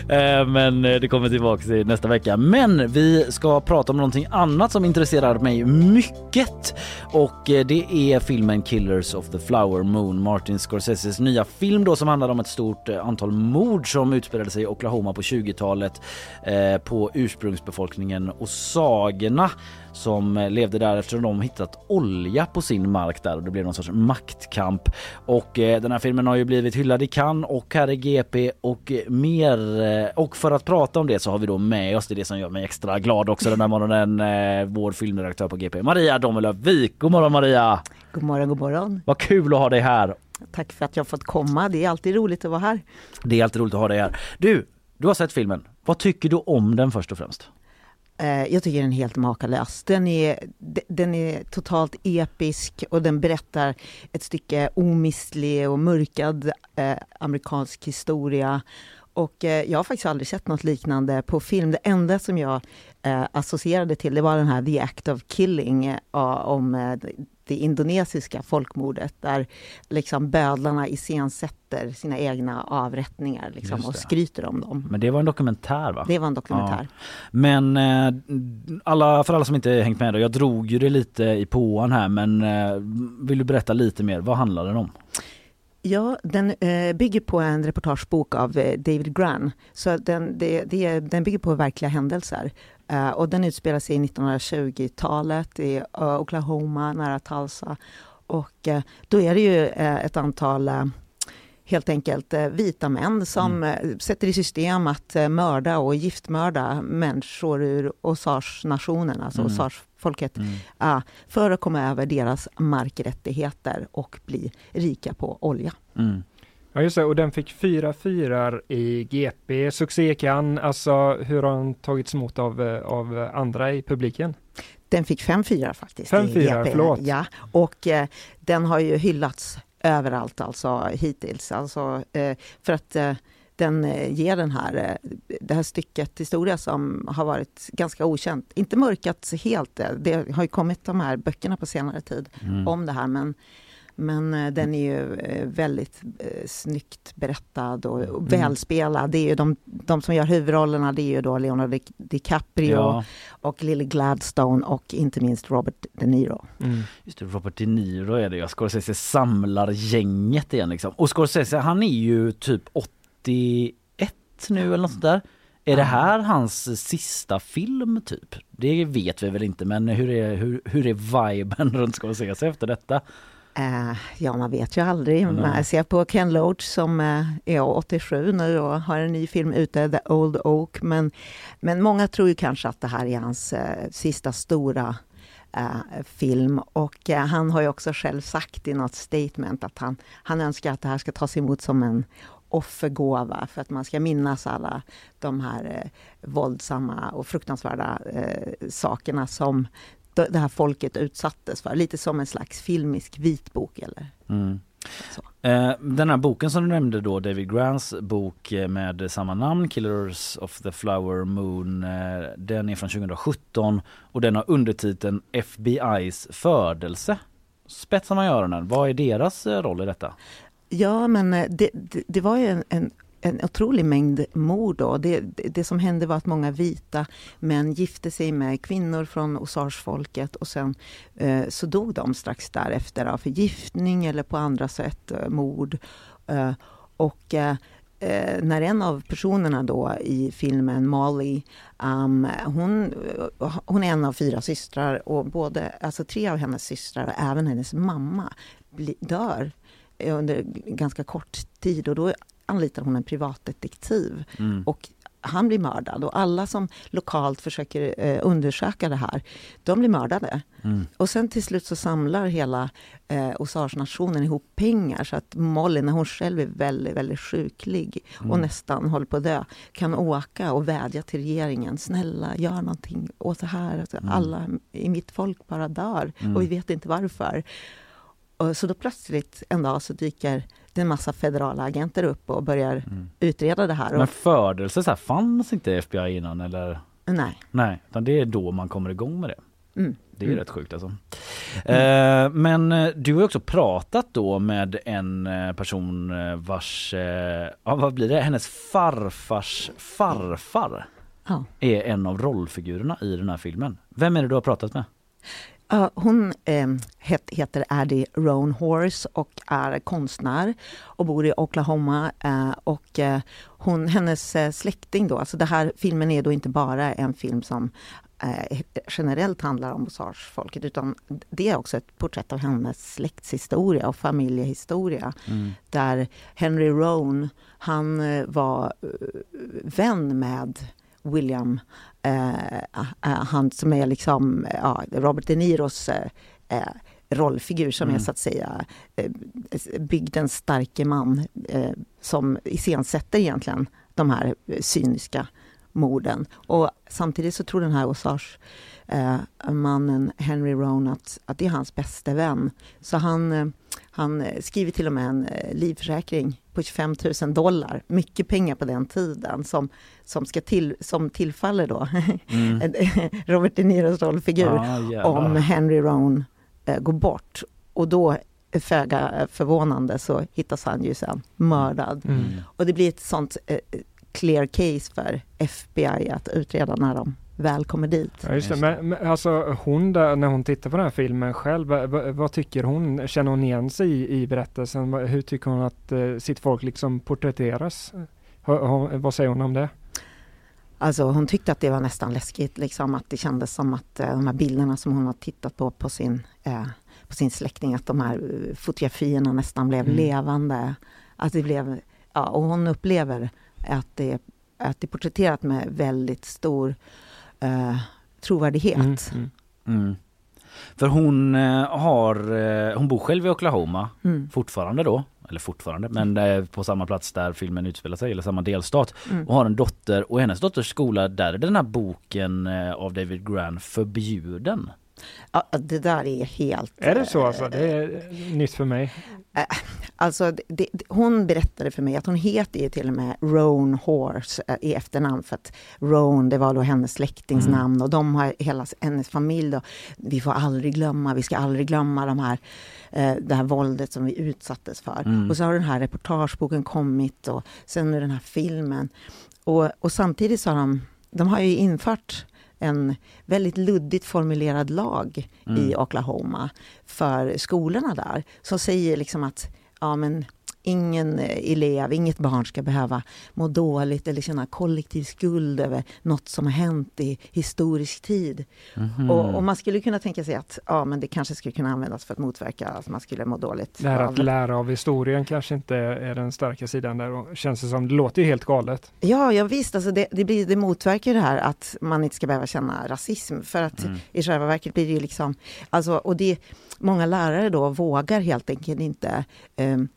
[LAUGHS] Men det kommer tillbaka i nästa vecka. Men vi ska prata om någonting annat som intresserar mig mycket. Och det är filmen Killers of the Flower Moon, Martin Scorseses nya film då som handlar om ett stort eh, antal mord som utspelade sig i Oklahoma på 20-talet eh, på ursprungsbefolkningen Osagerna som eh, levde där efter att de hittat olja på sin mark där och det blev någon sorts maktkamp. Och eh, den här filmen har ju blivit hyllad i Cannes och här i GP och eh, mer. Eh, och för att prata om det så har vi då med oss, det är det som gör mig extra glad också den här morgonen, eh, vår filmredaktör på GP, Maria Domelöv-Wik. God morgon Maria! God morgon, god morgon. Vad kul att ha dig här. Tack för att jag fått komma. Det är alltid roligt att vara här. Det är alltid roligt att ha dig här. Du, du har sett filmen. Vad tycker du om den först och främst? Eh, jag tycker den är helt makalös. Den är, den är totalt episk och den berättar ett stycke omistlig och mörkad eh, amerikansk historia. Och eh, jag har faktiskt aldrig sett något liknande på film. Det enda som jag eh, associerade till det var den här The Act of Killing eh, om eh, det indonesiska folkmordet där liksom bödlarna iscensätter sina egna avrättningar liksom, och skryter om dem. Men det var en dokumentär va? Det var en dokumentär. Men eh, alla, för alla som inte hängt med då, jag drog ju det lite i påan här men eh, vill du berätta lite mer, vad handlar den om? Ja, den eh, bygger på en reportagebok av eh, David Gran. Så den, det, det, den bygger på verkliga händelser. Eh, och den utspelar sig i 1920-talet i eh, Oklahoma, nära Tulsa. Och eh, då är det ju ett antal helt enkelt vita män som eh, sätter i system att mörda och giftmörda människor ur Osage-nationen, alltså Mm. Osage-folket, ja, för att komma över deras markrättigheter och bli rika på olja. Mm. Ja just det, och den fick fyra fyrar i GP, succé Cannes. Alltså hur har den tagits emot av, eh, av andra i publiken? Den fick fem fyrar faktiskt. Fem i fyrar, GP. förlåt. Ja, och eh, den har ju hyllats överallt alltså hittills. Alltså, eh, för att eh, den eh, ger den här, eh, det här stycket historia som har varit ganska okänt. Inte mörkats helt, eh, det har ju kommit de här böckerna på senare tid Mm. om det här men men eh, den är ju eh, väldigt eh, snyggt berättad och, och Mm. välspelad. Det är ju de, de som gör huvudrollerna, det är ju då Leonardo Di- DiCaprio Ja, och Lily Gladstone och inte minst Robert De Niro. Mm. just det, Robert De Niro är det ja. Scorsese samlar gänget igen liksom. Och Scorsese han är ju typ 81 nu eller något sånt där. Är det här hans sista film typ? Det vet vi väl inte men hur är, hur, hur är viben [LAUGHS] runt Scorsese efter detta? Eh, ja, man vet ju aldrig. Nej. Man ser på Ken Loach som eh, är 87 nu och har en ny film ute, The Old Oak. Men, men många tror ju kanske att det här är hans eh, sista stora eh, film. Och eh, han har ju också själv sagt i något statement att han, han önskar att det här ska tas emot som en offergåva för att man ska minnas alla de här eh, våldsamma och fruktansvärda eh, sakerna som det här folket utsattes för. Lite som en slags filmisk vitbok eller mm. Eh, den här boken som du nämnde då, David Grants bok eh, med samma namn, Killers of the Flower Moon, eh, den är från 2017 och den har undertiteln FBI's födelse. Spetsar man öronen, vad är deras roll i detta? Ja men det, det, det var ju en, en en otrolig mängd mord. Då. Det, det, det, som hände var att många vita män gifte sig med kvinnor från osarsfolket, och sen eh, så dog de strax därefter av förgiftning eller på andra sätt, eh, mord. Eh, och eh, eh när en av personerna då i filmen, Molly, um, hon, eh, hon är en av fyra systrar och både, alltså tre av hennes systrar och även hennes mamma bli, dör eh, under ganska kort tid och då anlitar hon en privatdetektiv. Mm. Och han blir mördad och alla som lokalt försöker eh, undersöka det här, de blir mördade. Mm. Och sen till slut så samlar hela eh, Osage-nationen ihop pengar så att Molly, när hon själv är väldigt, väldigt sjuklig mm. och nästan håller på att dö, kan åka och vädja till regeringen. Snälla, gör någonting åt det här. Alltså, mm. Alla i mitt folk bara dör och vi mm. vet inte varför. Och så då plötsligt en dag så dyker det en massa federala agenter upp och börjar mm. utreda det här. Men födelse, så här, fanns inte FBI innan eller? Nej. Nej, utan det är då man kommer igång med det. Mm. Det är mm. rätt sjukt alltså. Mm. Eh, men eh, du har också pratat då med en eh, person eh, vars, eh, ja vad blir det, hennes farfars farfar ja. är en av rollfigurerna i den här filmen. Vem är det du har pratat med? Uh, hon eh, het, heter Addie Roan Horse och är konstnär och bor i Oklahoma. Eh, och eh, hon, hennes eh, släkting då, alltså det här filmen är då inte bara en film som generellt handlar om Osage-folket utan det är också ett porträtt av hennes släktshistoria och familjehistoria. Mm. Där Henry Roan, han var vän med William, eh, eh, han som är liksom Robert De Niros eh, rollfigur som mm. är så att säga bygdens starke man eh, som iscensätter egentligen de här cyniska morden. Och samtidigt så tror den här Osage eh, mannen Henry Rohn att, att det är hans bästa vän. Så han, eh, han skriver till och med en eh, livförsäkring på 25 000 dollar, mycket pengar på den tiden, som, som, ska till, som tillfaller då [LAUGHS] mm. [LAUGHS] Robert De Niros rollfigur ah, om Henry Rohn eh, går bort. Och då, föga förvånande, så hittas han ju sen mördad. Mm. Och det blir ett sånt eh, clear case för FBI att utreda när de väl kommer dit. Ja, just det. Men, men alltså hon där, när hon tittar på den här filmen själv, vad, vad tycker hon? Känner hon igen sig i, i berättelsen? Hur tycker hon att eh, sitt folk liksom porträtteras? H vad säger hon om det? Alltså hon tyckte att det var nästan läskigt, liksom att det kändes som att eh, de här bilderna som hon har tittat på på sin, eh, på sin släkting, att de här eh, fotografierna nästan blev mm. levande. Att det blev, ja, och hon upplever att det, att det är porträtterat med väldigt stor eh, trovärdighet. Mm, mm. Mm. För hon eh, har, eh, hon bor själv i Oklahoma mm. fortfarande då, eller fortfarande, men det är på samma plats där filmen utspelar sig, eller samma delstat. Mm. Och har en dotter och hennes dotters skola, där är den här boken eh, av David Grant förbjuden. Ja, det där är helt... Är det så alltså? Det är nytt för mig. Eh, alltså, det, hon berättade för mig att hon heter ju till och med Roan Horse äh, i efternamn för att Roan, det var då hennes släktings mm. namn och de har hela hennes familj då. Vi får aldrig glömma, vi ska aldrig glömma de här, äh, det här våldet som vi utsattes för. Mm. Och så har den här reportageboken kommit och sen nu den här filmen. Och, och samtidigt så har de, de har ju infört en väldigt luddigt formulerad lag mm. i Oklahoma för skolorna där som säger liksom att ja, men ingen elev, inget barn ska behöva må dåligt eller känna kollektiv skuld över något som har hänt i historisk tid. Mm. Och, och, man skulle kunna tänka sig att ja, men det kanske skulle kunna användas för att motverka att man skulle må dåligt. Det här att lära av historien kanske inte är den starka sidan där och känns det som, det låter ju helt galet. Ja, ja visst, alltså det, det, blir, det motverkar det här att man inte ska behöva känna rasism för att mm. i själva verket blir det ju liksom, alltså och det många lärare då vågar helt enkelt inte um,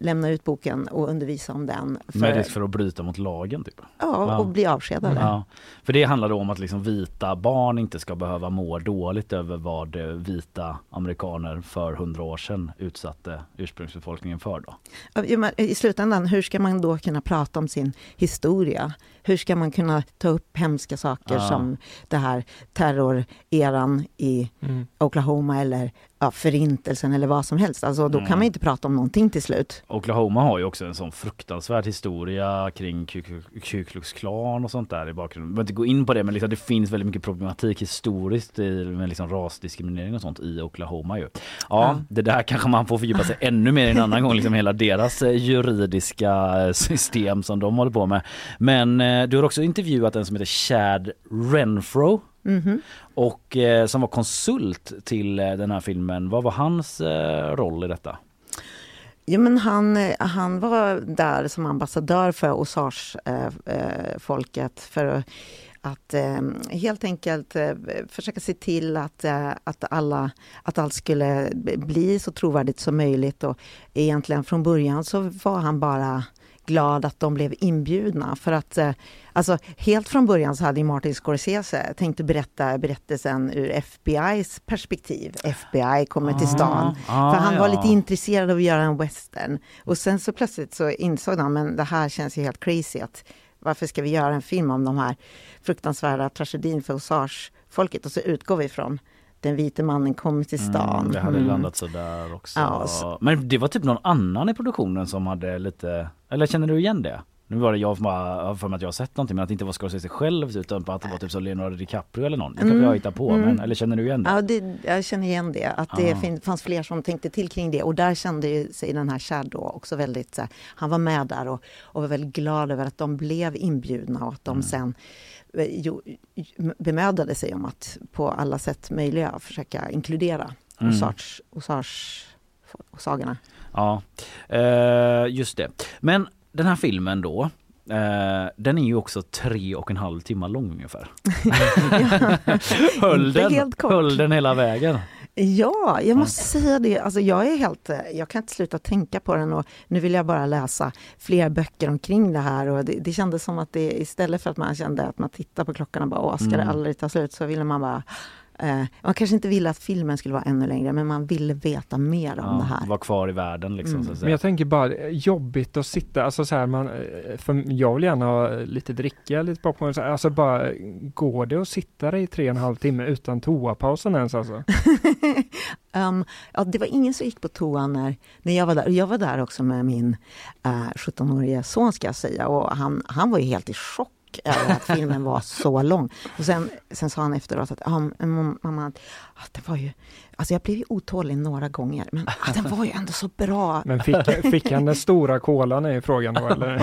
lämna ut boken och undervisa om den. För, Med risk för att bryta mot lagen typ? ja, och bli avskedade. Ja, för det handlar om att liksom vita barn inte ska behöva må dåligt över vad eh, vita amerikaner för hundra år sedan utsatte ursprungsbefolkningen för då. Ja, I slutändan, hur ska man då kunna prata om sin historia? Hur ska man kunna ta upp hemska saker Ja. som det här terroreran i Mm. Oklahoma eller ja, förintelsen eller vad som helst. Alltså, då Mm. kan man inte prata om någonting till slut. Oklahoma har ju också en sån fruktansvärd historia kring Ku Klux Klan och sånt där i bakgrunden. Jag behöver inte gå in på det men liksom det finns väldigt mycket problematik historiskt i, med liksom rasdiskriminering och sånt i Oklahoma ju. Ja, Ja. det där kanske man får fördjupa sig ännu mer en annan gång, liksom hela deras eh, juridiska eh, system som de håller på med. Men eh, du har också intervjuat en som heter Chad Renfro Mhm. och eh, som var konsult till eh, den här filmen. Vad var hans eh, roll i detta? Jo, men han, eh, han var där som ambassadör för Osage-folket för att, eh, helt enkelt eh, försöka se till att, eh, att, alla, att allt skulle bli så trovärdigt som möjligt. Och egentligen från början så var han bara glad att de blev inbjudna. För att eh, alltså, helt från början så hade Martin Scorsese tänkt berätta berättelsen ur FBI's perspektiv. FBI kommer till stan. Ah, För han var ja. lite intresserad av att göra en western. Och sen så plötsligt så insåg han, men det här känns ju helt crazy. Att, varför ska vi göra en film om de här fruktansvärda tragedin för Osage-folket? Och så utgår vi från den vite mannen kommer till stan. Mm, det hade Mm. landat sådär också. Ja, så- Men det var typ någon annan i produktionen som hade lite, eller känner du igen det? Nu var det jag som bara, för mig att jag har sett någonting men att det inte var Scorsese själv utan bara att det var typ så Leonardo DiCaprio eller någon. Det kanske Mm, jag hittar på mm. men, eller känner du igen det? Ja, det, jag känner igen det. Att det fin, fanns fler som tänkte till kring det. Och där kände sig den här Chad då också väldigt... Så här, han var med där och, och var väldigt glad över att de blev inbjudna och att de Mm. sen bemödade sig om att på alla sätt möjliga försöka inkludera Mm. Osage, Osage, Osagerna. Ja, eh, just det. Men den här filmen då, eh, den är ju också tre och en halv timme lång ungefär. [LAUGHS] [LAUGHS] höll, den, helt kort. höll den hela vägen? Ja, jag måste säga det. Alltså jag är helt, eh, jag kan inte sluta tänka på den och nu vill jag bara läsa fler böcker omkring det här och det, det kändes som att det istället för att man kände att man tittar på klockan och bara åh, ska det Mm. aldrig ta slut så ville man bara eh, man kanske inte ville att filmen skulle vara ännu längre men man ville veta mer om det här. Var kvar i världen liksom. Mm. Så att Men jag tänker bara eh, jobbigt att sitta, alltså så här, man, eh, för jag vill gärna ha lite dricka, lite popcorn, så här, alltså bara går det att sitta där i tre och en halv timme utan toapausen ens alltså? [LAUGHS] Um, ja, det var ingen som gick på toan när, när jag var där. Och jag var där också med min uh, 17-årige son ska jag säga. Och han, han var ju helt i chock chock över att filmen var så lång. Och sen, sen sa han efteråt att ah, mamma, att det var ju, alltså jag blev ju otålig några gånger, men att den var ju ändå så bra. Men fick, fick han den stora kolan är frågan då eller?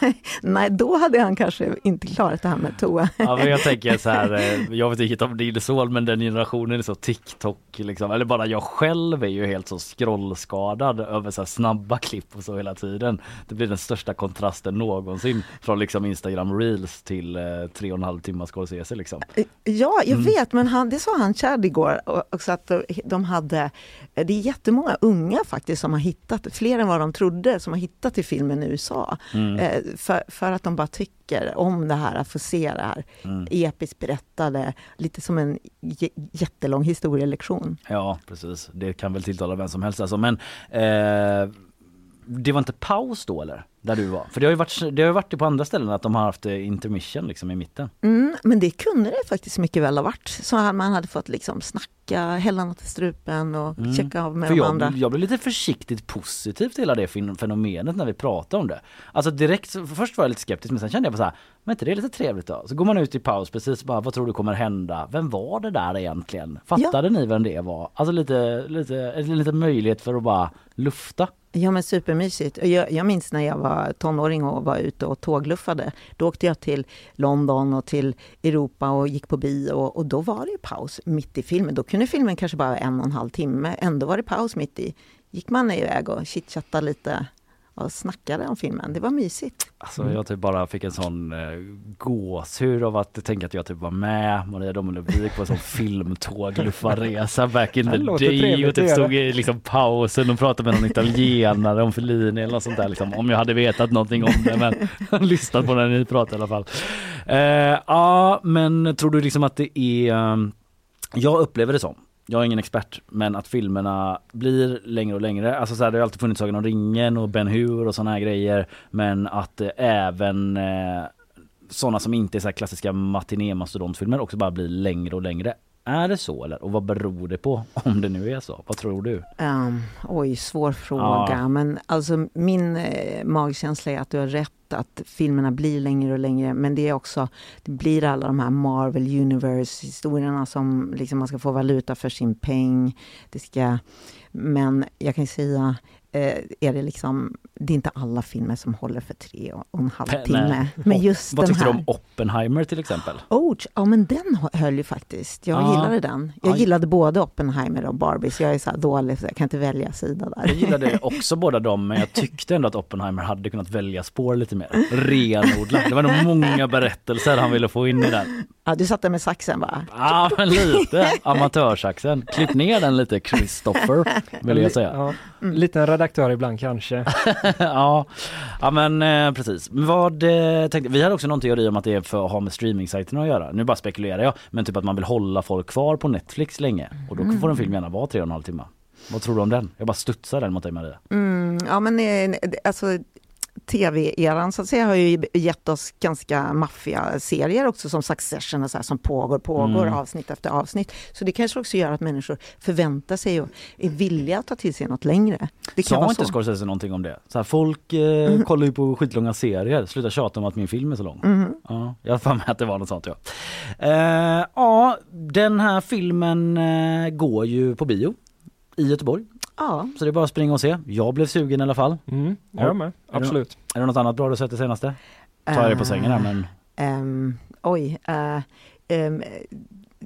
nej, [LAUGHS] nej, då hade han kanske inte klarat det här med toa. Ja men jag tänker så här, eh, jag vet inte om din son men den generationen är så TikTok liksom, eller bara jag själv är ju helt så scrollskadad över så här snabba klipp och så hela tiden. Det blir den största kontrasten någonsin från liksom Instagram reels till eh, tre och en halv timmars Scorsese liksom. Ja, jag Mm. vet, men han, det sa han Chad igår. Och, och så att de- de hade, det är jättemånga unga faktiskt som har hittat, fler än vad de trodde, som har hittat till filmen i USA. Mm. Eh, för, för att de bara tycker om det här, att få se det här Mm. episkt berättade, lite som en jättelång historielektion. Ja precis, det kan väl tilltala vem som helst alltså men eh, det var inte paus då eller? Där du var? För det har ju varit, det har ju varit på andra ställen att de har haft eh, intermission liksom i mitten. Mm, men det kunde det faktiskt mycket väl ha varit. Så man hade fått liksom snacka, hälla något i strupen och Mm. checka av med För de jag, andra. jag blev lite försiktigt positiv till hela det fenomenet när vi pratade om det. Alltså direkt, först var jag lite skeptisk men sen kände jag bara så här, men inte det är lite trevligt då? Så går man ut i paus precis bara, vad tror du kommer hända? Vem var det där egentligen? Fattade ni vem det var? Alltså lite, lite, en liten möjlighet för att bara lufta. Ja men supermysigt. Jag, jag minns när jag var tonåring och var ute och tågluffade. Då åkte jag till London och till Europa och gick på bio och, och då var det ju paus mitt i filmen. Då kunde filmen kanske bara vara en och en halv timme. Ändå var det paus mitt i. Gick man iväg och chitchattade lite och snackade om filmen. Det var mysigt. Alltså jag typ bara fick en sån eh, gåshud av att tänka att jag typ var med Maria Domelövik på en sån [LAUGHS] filmtåg luffarresa back in the day och typ stod i liksom pausen och pratade med någon italienare om Fellini eller något sånt där liksom. Om jag hade vetat någonting om det men [LAUGHS] [LAUGHS] lyssnat på när ni pratade i alla fall. Eh, ja men tror du liksom att det är eh, jag upplever det som jag är ingen expert men att filmerna blir längre och längre. Alltså så här, det har alltid funnits Sagan om ringen och Ben Hur och sådana här grejer. Men att eh, även eh, sådana som inte är så här klassiska matiné-mastodontfilmer också bara blir längre och längre. Är det så eller? Och vad beror det på [LAUGHS] om det nu är så? Vad tror du? Um, oj, svår fråga. Ja. Men alltså min eh, magkänsla är att du har rätt att filmerna blir längre och längre. Men det är också, det blir alla de här Marvel Universe historierna som liksom man ska få valuta för sin peng. Det ska, men jag kan säga, är det liksom, det är inte alla filmer som håller för tre och en halv Nej. timme. Men just Vad den tyckte här. du om Oppenheimer till exempel? Oh, ja men den hö- höll ju faktiskt. Jag Ja. gillade den. Jag Ja. gillade både Oppenheimer och Barbie, så jag är så dålig så jag kan inte välja sida där. Jag gillade också båda dem men jag tyckte ändå att Oppenheimer hade kunnat välja spår lite mer. Renodlat. Det var nog många berättelser han ville få in i den. Ja, du satt där med saxen va? Ja men lite amatörsaxen. Klipp ner den lite Christopher vill jag säga. Ja, liten redaktör ibland kanske. [LAUGHS] ja. ja men eh, precis. Vad eh, tänkte, vi hade också någon teori om att det är för att ha med streamingsajterna att göra. Nu bara spekulerar jag. Men typ att man vill hålla folk kvar på Netflix länge. Och då får en film gärna vara tre och en halv timme. Vad tror du om den? Jag bara studsar den mot dig Maria. Mm, ja men eh, alltså tv-eran så att säga har ju gett oss ganska maffiga serier också som Succession och så här, som pågår, pågår Mm. avsnitt efter avsnitt. Så det kanske också gör att människor förväntar sig och är villiga att ta till sig något längre. Det kan Sa inte så. Scorsese någonting om det? Så här, folk eh, kollar ju på skitlånga serier. Sluta tjata om att min film är så lång. Mhm. Ja, jag har för mig att det var något sånt ja. Eh, ja, den här filmen eh, går ju på bio i Göteborg. Ja, Så det är bara att springa och se. Jag blev sugen i alla fall. Mm, jag med, Är det absolut. Är det något annat bra du sett det senaste? Tar jag dig på sängen här men... Ehm, oj. eh, ehm,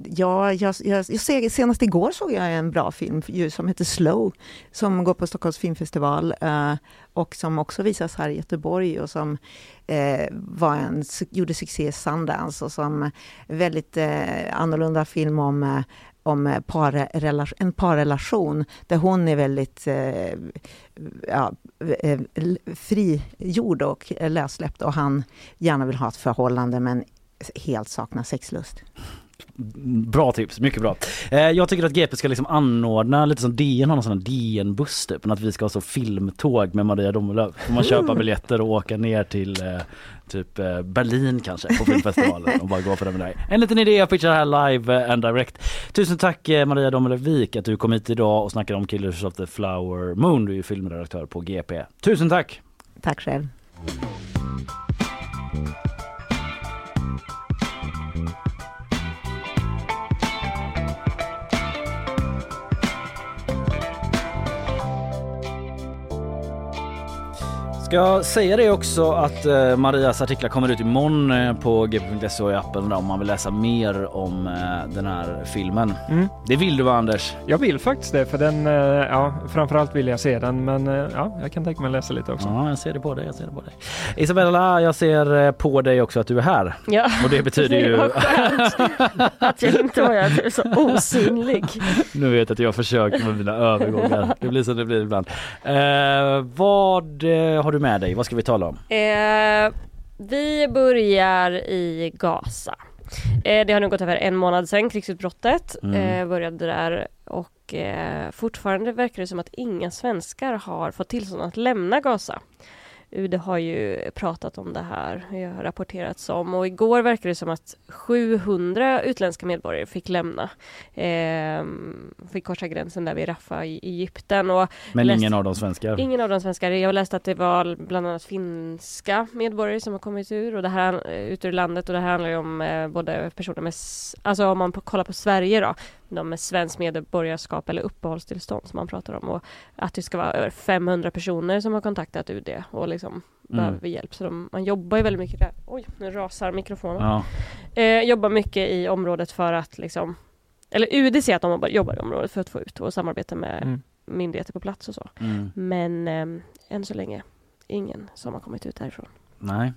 ja, jag, jag, jag ser, senast igår såg jag en bra film som heter Slow, som går på Stockholms filmfestival eh, och som också visas här i Göteborg och som eh, var en, gjorde succé i Sundance och som väldigt eh, annorlunda film om eh, om eh, en parrelation där hon är väldigt eh, ja, eh, frigjord och lössläppt och han gärna vill ha ett förhållande men helt saknar sexlust. Bra tips, mycket bra. Eh, jag tycker att GP ska liksom anordna lite som DN har någon sån här DN-buss typ. Att vi ska ha så filmtåg med Maria Domelöv. Får man köpa biljetter och åka ner till eh, typ eh, Berlin kanske på filmfestivalen och bara gå på den med dig. En liten idé jag pitchar här live and direct. Tusen tack Maria Domelövik att du kom hit idag och snackade om Killers of the Flower Moon. Du är ju filmredaktör på GP. Tusen tack! Tack själv. Ska säga det också att eh, Marias artiklar kommer ut imorgon eh, på gp.se och i appen om man vill läsa mer om eh, den här filmen. Mm. Det vill du va Anders? Jag vill faktiskt det, för den, eh, ja, framförallt vill jag se den, men eh, ja, jag kan tänka mig att läsa lite också. Ja, jag ser det på dig. Jag ser det på dig. Isabella, jag ser på dig också att du är här. Ja. Och det betyder [LAUGHS] ju... Att jag inte var jag är så osynlig. nu vet jag att jag försöker med mina övergångar. Det blir som det blir ibland. Eh, vad eh, har du med dig? Vad ska vi tala om? Eh, vi börjar i Gaza. Eh, det har nu gått över en månad sedan krigsutbrottet Mm. eh, började där och eh, fortfarande verkar det som att inga svenskar har fått tillstånd att lämna Gaza. UD har ju pratat om det här, det har rapporterats om och igår verkar det som att 700 utländska medborgare fick lämna. Eh, fick korsa gränsen där vid Rafah i Egypten och Men läste- ingen av de svenskar. Ingen av de svenskar. Jag läste att det var bland annat finska medborgare som har kommit ur och det här ut ur landet och det här handlar ju om eh, både personer med, alltså om man kollar på Sverige då, de med svenskt medborgarskap eller uppehållstillstånd som man pratar om och att det ska vara över 500 personer som har kontaktat UD och liksom Mm. behöver hjälp. Så de, man jobbar ju väldigt mycket där. Oj, nu rasar mikrofonen. Ja. Eh, jobbar mycket i området för att liksom eller UD säger att de jobbar- i området för att få ut och samarbeta med Mm. myndigheter på plats och så. Mm. Men eh, än så länge ingen som har kommit ut därifrån. Nej.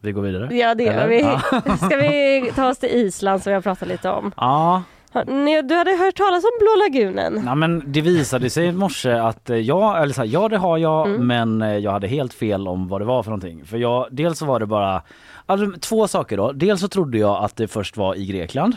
Vi går vidare. Ja det gör vi. Ja. [LAUGHS] Ska vi ta oss till Island som jag pratade lite om? Ja, Du hade hört talas om Blå lagunen? Ja, men det visade sig i morse att eh, jag, eller så här, ja det har jag Mm. men eh, jag hade helt fel om vad det var för någonting. För jag, dels så var det bara, alltså, två saker då. Dels så trodde jag att det först var i Grekland.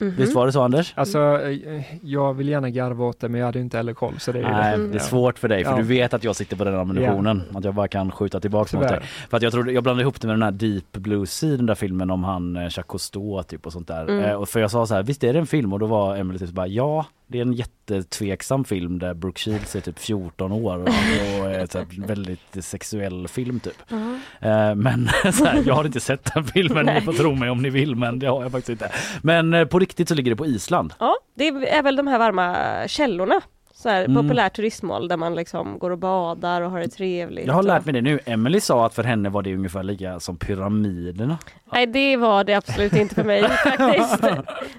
Mhm. Visst var det så Anders? Alltså, eh, jag vill gärna garva åt det men jag hade inte heller koll så det är Nej, det. det är svårt för dig för Ja. du vet att jag sitter på den ammunitionen. Att jag bara kan skjuta tillbaka mot dig. För att jag trodde, jag blandade ihop det med den här Deep Blue Sea, den där filmen om han eh, Jacques Cousteau typ och sånt där. Mm. Eh, och för jag sa så här, visst är det en film? Och då var Emily typ bara, ja det är en jättetveksam film där Brooke Shields är typ 14 år och, är här väldigt sexuell film typ. Mhm. Eh, men [LAUGHS] så här, jag har inte sett den filmen, ni får tro mig om ni vill men det har jag faktiskt inte. Men eh, på riktigt så ligger det på Island. Ja, det är väl de här varma källorna. Så här, Mm. Populärt turistmål där man liksom går och badar och har det trevligt. Jag har lärt mig det nu. Emily sa att för henne var det ungefär lika som pyramiderna. Nej det var det absolut inte för mig [LAUGHS] faktiskt.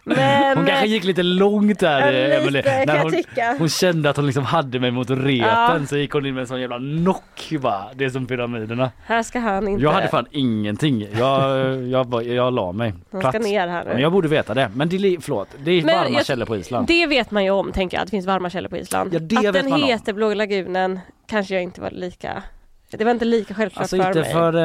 Men Hon kanske gick lite långt där eh, kan När jag hon, hon kände att hon liksom hade mig mot reten Ja. så gick hon in med en sån jävla knock bara. Det är som pyramiderna. här ska han inte... Jag hade fan ingenting. Jag, jag, bara- jag la mig Han ska ner här nu. Men jag borde veta det. Men det, förlåt, det är Men varma jag- källor på Island. Det vet man ju om tänker jag, att det finns varma källor på Island. Ja, det att den heter Blå lagunen kanske jag inte var lika... Det var inte lika självklart Alltså för inte mig. för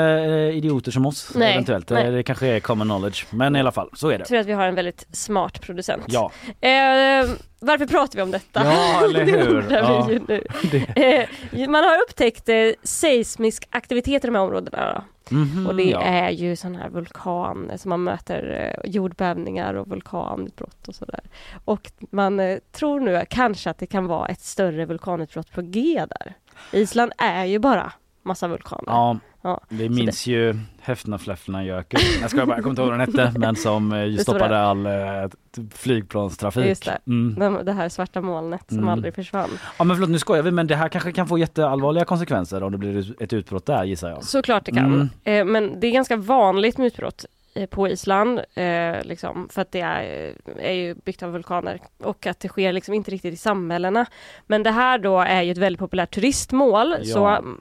eh, idioter som oss Nej, eventuellt. nej. Eh, Det kanske är common knowledge. Men i alla fall, så är det. Tur att vi har en väldigt smart producent. Ja. Eh, varför pratar vi om detta? Ja, eller [LAUGHS] det hur? undrar Ja. vi ju nu. [LAUGHS] Det- Eh, man har upptäckt eh, seismisk aktivitet i de här områdena. Då. Mhm, Och det ja. är ju sån här vulkan som man möter eh, jordbävningar och vulkanutbrott och sådär. Och man eh, tror nu kanske att det kan vara ett större vulkanutbrott på G där. Island är ju bara massa vulkaner. Ja, Ja, vi minns ju Häftnafläffna Jökull. Jag ska bara, jag kommer inte ihåg vad den hette men som eh, ju Det stoppade all eh, flygplanstrafik. Just det. Mm. De, det här svarta molnet som Mm. aldrig försvann. Ja men förlåt nu skojar vi men det här kanske kan få jätteallvarliga konsekvenser om det blir ett utbrott där gissar jag. Såklart det kan. Mm. Eh, men det är ganska vanligt med utbrott på Island, eh, liksom, för att det är, är ju byggt av vulkaner och att det sker liksom inte riktigt i samhällena. Men det här då är ju ett väldigt populärt turistmål Ja. så mm,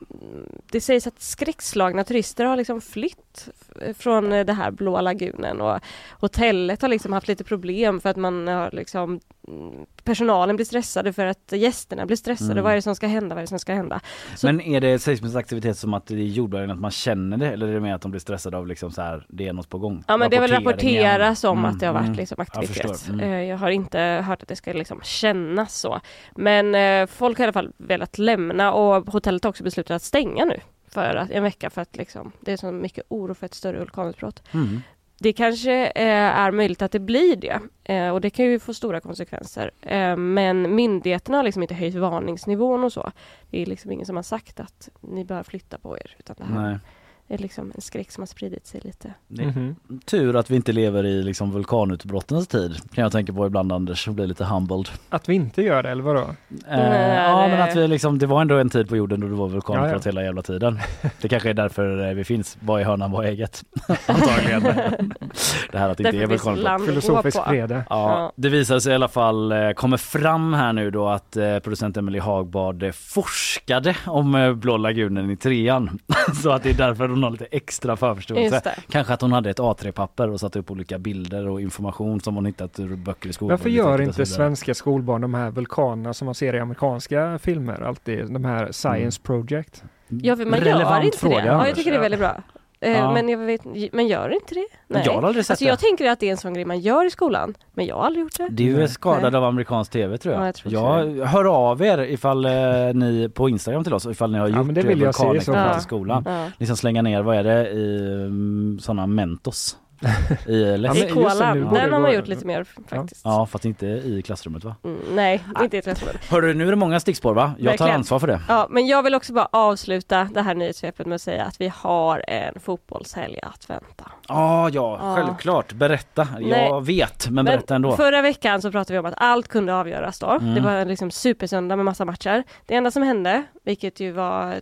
det sägs att skräckslagna turister har liksom flytt från eh, det här blåa lagunen och hotellet har liksom haft lite problem för att man har liksom mm, personalen blir stressade för att gästerna blir stressade. Mm. Vad är det som ska hända? Vad är det som ska hända? Så- Men är det seismisk aktivitet som att det är jordbävning att man känner det eller är det mer att de blir stressade av liksom så här det är något på gång? Ja men det är väl rapporteras om Mm, att det har varit mm. liksom Jag aktivitet. förstår. Mm. Eh, Jag har inte hört att det ska liksom kännas så. Men eh, folk har i alla fall velat lämna och hotellet har också beslutat att stänga nu för att, en vecka för att liksom, det är så mycket oro för ett större vulkanutbrott. Mm. Det kanske eh, är möjligt att det blir det eh, och det kan ju få stora konsekvenser. Eh, men myndigheterna har liksom inte höjt varningsnivån och så. Det är liksom ingen som har sagt att ni bör flytta på er. Utan det här Nej. Är liksom en skräck som har spridit sig lite. Är Mhm. tur att vi inte lever i liksom vulkanutbrottens tid kan jag tänka på ibland Anders och bli lite humbled. Att vi inte gör det eller vadå? Eh, Nej, ja det- men att vi liksom, det var ändå en tid på jorden då det var vulkanutbrott Ja, hela jävla tiden. Det kanske är därför eh, vi finns, vad är hörnan, vad är ägget? [LAUGHS] Antagligen. [LAUGHS] det här att det inte är vulkanutbrott. Filosofisk på. fredag. Ja, Ja. det visar sig i alla fall, eh, kommer fram här nu då att eh, producent Emily Hagbard forskade om Blå lagunen i trean. [LAUGHS] Så att det är därför hon har lite extra förförståelse. Kanske att hon hade ett A3-papper och satte upp olika bilder och information som hon hittat ur böcker i skolan. Varför gör inte svenska skolbarn de här vulkanerna som man ser i amerikanska filmer alltid? De här Science Project? Ja, för man gör Relevant inte fråga, det. Ja, jag tycker det är väldigt bra. Eh, Ja. Men jag vet, men gör inte det? Nej. Jag har aldrig sett alltså, det. jag tänker att det är en sån grej man gör i skolan, men jag har aldrig gjort det. Du är skadad Nej. av amerikansk tv tror jag. Ja, jag tror jag hör av er ifall eh, ni på Instagram till oss ifall ni har Ja, gjort men det vill jag se i skolan. Ja. Liksom slänga ner, vad är det, i um, sådana Mentos? [LAUGHS] I läsk. men I kolan, den det har man gjort lite mer faktiskt. Ja fast inte i klassrummet va? Mm, nej, inte i klassrummet. Hörru nu är det många stickspår va? Jag tar Verkligen. ansvar för det. Ja, men jag vill också bara avsluta det här nyhetssvepet med att säga att vi har en fotbollshelg att vänta. Ah, ja, Ja. självklart. Berätta. Nej. Jag vet, men berätta ändå. Förra veckan så pratade vi om att allt kunde avgöras då. Mm. Det var en liksom supersöndag med massa matcher. Det enda som hände, vilket ju var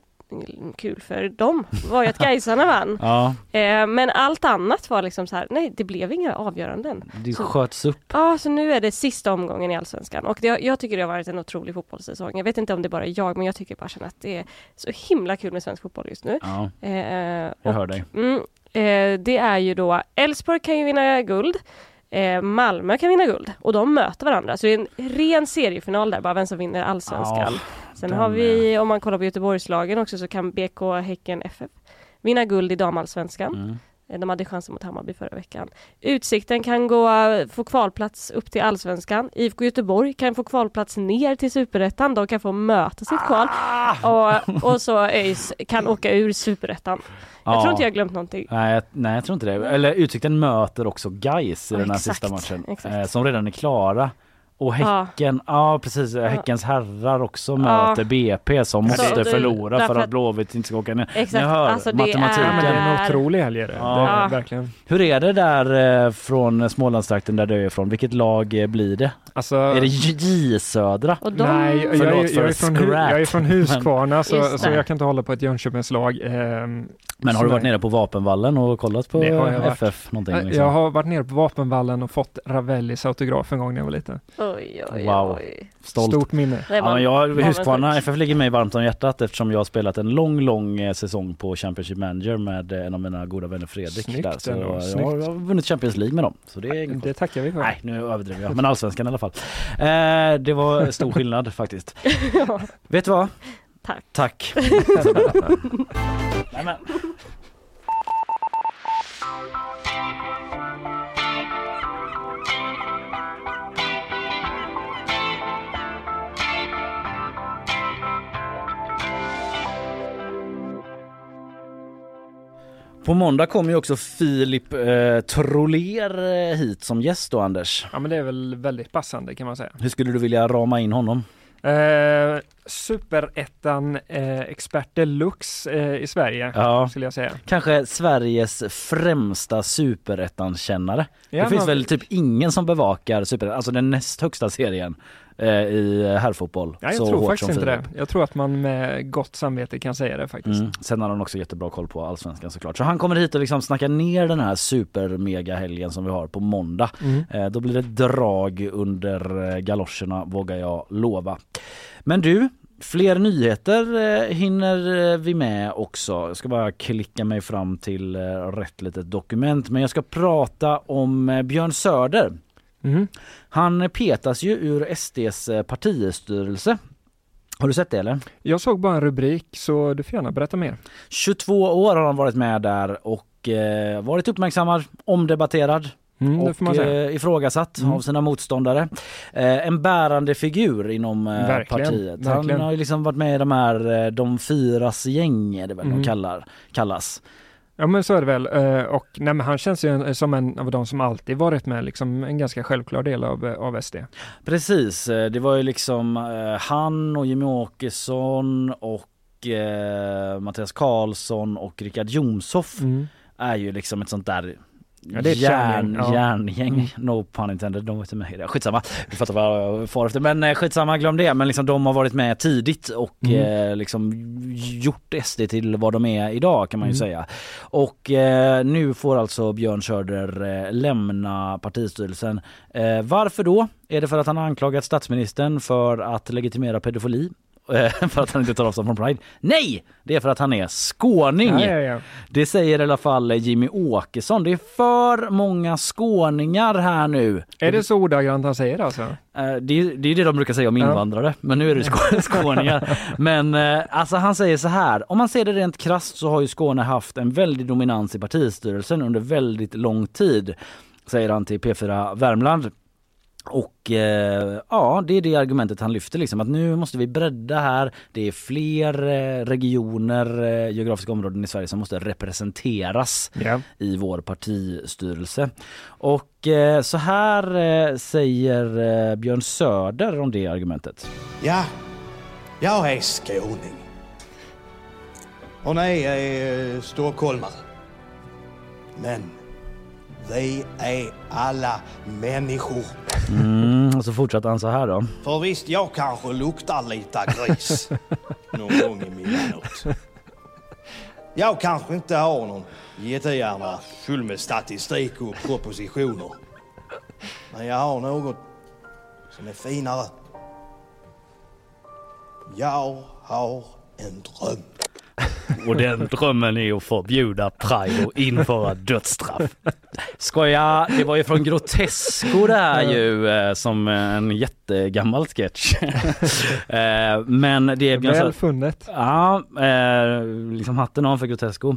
kul för dem var ju att Gaisarna vann. [LAUGHS] Ja, Eh, men allt annat var liksom så här, nej det blev inga avgöranden. det Så- sköts upp. Ja, så nu är det sista omgången i Allsvenskan och det, jag tycker det har varit en otrolig fotbollssäsong. Jag vet inte om det bara är jag, men jag tycker bara att det är så himla kul med svensk fotboll just nu. Ja, Eh, jag och, hör dig. mm, eh, det är ju då, Elfsborg kan ju vinna guld, eh, Malmö kan vinna guld och de möter varandra. Så det är en ren seriefinal där, bara vem som vinner Allsvenskan. Ja, Sen har vi, om man kollar på Göteborgslagen också, så kan BK Häcken FF vinna guld i damallsvenskan. Mm. Eh, De hade chansen mot Hammarby förra veckan. Utsikten kan gå, få kvalplats upp till Allsvenskan. IFK Göteborg kan få kvalplats ner till Superettan. De kan få möta sitt kval. Ah! Och, [LAUGHS] och så ÖIS kan åka ur Superettan. Jag Ja. tror inte jag har glömt någonting. Nej, nej jag tror inte det. Eller Utsikten möter också Gais i Ja, den här exakt, sista matchen. exakt. Eh, som redan är klara. Och Ja. Häcken, ja, precis, Häckens herrar också Ja. möter BP som måste det- förlora för att Blåvitt inte ska åka ner. Exakt, Ni hör alltså det matematiken. Ja, men det är en Är- otrolig helg är det. Ja. är, Ja. verkligen. Hur är det där eh, från Smålandstrakten där du är ifrån? Vilket lag eh, blir det? Alltså, Är det J Södra? De, Nej, jag, jag, är- för jag, är från, jag är från Huskvarna så, så jag kan inte hålla på ett Jönköpingslag. Ehm, Men har du varit nere på Vapenvallen och kollat på jag varit. FF någonting? Jag- Liksom? Jag har varit nere på Vapenvallen och fått Ravellis autograf en gång när jag var liten. Oj, oj, Wow. oj. Stolt. Stort minne. Ja, var- men jag, sjukt. FF ligger mig varmt om hjärtat eftersom jag har spelat en lång, lång eh, säsong på Championship Manager med eh, en av mina goda vänner Fredrik. Snyggt där. Så ändå, jag, snyggt. har, jag har vunnit Champions League med dem. Så det är Det tackar vi för. Nej, nu överdriver jag. Men allsvenskan i alla fall. Eh, det var stor skillnad [LAUGHS] faktiskt. Ja. Vet du vad? Tack. Tack. [LAUGHS] Nej, men. På måndag kommer ju också Filip eh, Troler eh, hit som gäst då Anders. Ja men det är väl väldigt passande kan man säga. Hur skulle du vilja rama in honom? Eh, Superettan eh, expert deluxe eh, i Sverige Ja. skulle jag säga. Kanske Sveriges främsta superettan-kännare. Ja, det finns väl typ ingen som bevakar superettan, alltså den näst högsta serien i herrfotboll. Ja, jag så tror faktiskt inte det. Jag tror att man med gott samvete kan säga det faktiskt. Mm. Sen har han också jättebra koll på allsvenskan såklart. Så han kommer hit och liksom snackar ner den här super helgen som vi har på måndag. Mm. Eh, då blir det drag under eh, galoscherna vågar jag lova. Men du, fler nyheter eh, hinner eh, vi med också. Jag ska bara klicka mig fram till eh, rätt litet dokument. Men jag ska prata om eh, Björn Söder. Mm. Han petas ju ur SDs eh, partistyrelse. Har du sett det eller? Jag såg bara en rubrik så du får gärna berätta mer. 22 år har han varit med där och eh, varit uppmärksammad, omdebatterad Mm, och eh, ifrågasatt Mm. av sina motståndare. Eh, en bärande figur inom eh, Verkligen, partiet. verkligen. Han har ju liksom varit med i de här, eh, de fyras gäng är det väl Mm. de kallar, kallas. Ja men så är det väl. Eh, Och nej, men han känns ju som en av de som alltid varit med, liksom en ganska självklar del av, eh, av SD. Precis, eh, det var ju liksom han och Jimmy Åkesson och eh, Mattias Karlsson och Richard Jomshoff Mm. är ju liksom ett sånt där Ja, det är järn, ja. järngäng, Mm. no pun intended, de var inte med i det. Skitsamma, du fattar vad jag far efter. Men eh, skitsamma, glöm det. Men liksom de har varit med tidigt och Mm. eh, liksom gjort SD till vad de är idag kan man ju Mm. säga. Och eh, nu får alltså Björn Söder eh, lämna partistyrelsen. Eh, varför då? Är det för att han har anklagat statsministern för att legitimera pedofili? [LAUGHS] För att han inte tar avstånd från Pride? Nej! Det är för att han är skåning! Ja, ja, ja. Det säger i alla fall Jimmy Åkesson. Det är för många skåningar här nu. Är det så ordagrant han säger alltså? Eh, Det är, det är det de brukar säga om invandrare, men nu är det skå- [LAUGHS] skåningar. Men eh, alltså han säger så här, om man ser det rent krasst så har ju Skåne haft en väldig dominans i partistyrelsen under väldigt lång tid, säger han till P4 Värmland. Och eh, ja, det är det argumentet han lyfter liksom att nu måste vi bredda här. Det är fler eh, regioner, eh, geografiska områden i Sverige som måste representeras Ja. i vår partistyrelse. Och eh, så här eh, säger eh, Björn Söder om det argumentet. Ja, jag är skåning. Och ni är eh, stockholmare. Men vi är alla människor. Mm, och så fortsatte han så här då. För visst, jag kanske luktar lite gris [LAUGHS] någon gång emellanåt. Jag kanske inte har någon jättehjärna full med statistik och propositioner. Men jag har något som är finare. Jag har en dröm. [LAUGHS] Och den drömmen är att förbjuda Pride och införa dödsstraff. Skoja, det var ju från Grotesco det här ju eh, som en jättegammal sketch. [LAUGHS] Eh, Men det är Väl funnet. Ja, eh, liksom hatten av för Grotesco.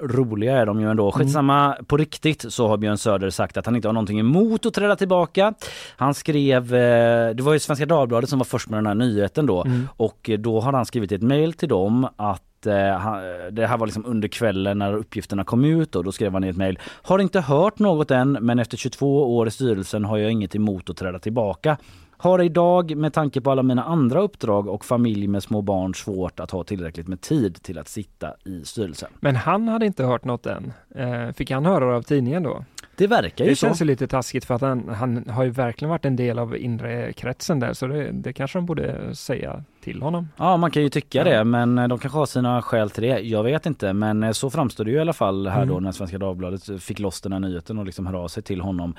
Roliga är de ju ändå. Skitsamma, på riktigt så har Björn Söder sagt att han inte har någonting emot att träda tillbaka. Han skrev, det var ju Svenska Dagbladet som var först med den här nyheten då Mm. och då har han skrivit ett mejl till dem att eh, han- det här var liksom under kvällen när uppgifterna kom ut och då skrev han i ett mejl Har inte hört något än men efter 22 år i styrelsen har jag inget emot att träda tillbaka. Har idag med tanke på alla mina andra uppdrag och familj med små barn svårt att ha tillräckligt med tid till att sitta i styrelsen. Men han hade inte hört något än. Eh, fick han höra det av tidningen då? Det verkar ju Det så. känns ju lite taskigt för att han, han har ju verkligen varit en del av inre kretsen där så det, det kanske de borde säga till honom. Ja man kan ju tycka Ja. det men eh, de kanske har sina skäl till det. Jag vet inte men eh, så framstår det ju i alla fall här Mm. då när Svenska Dagbladet fick loss den här nyheten och liksom hör av sig till honom.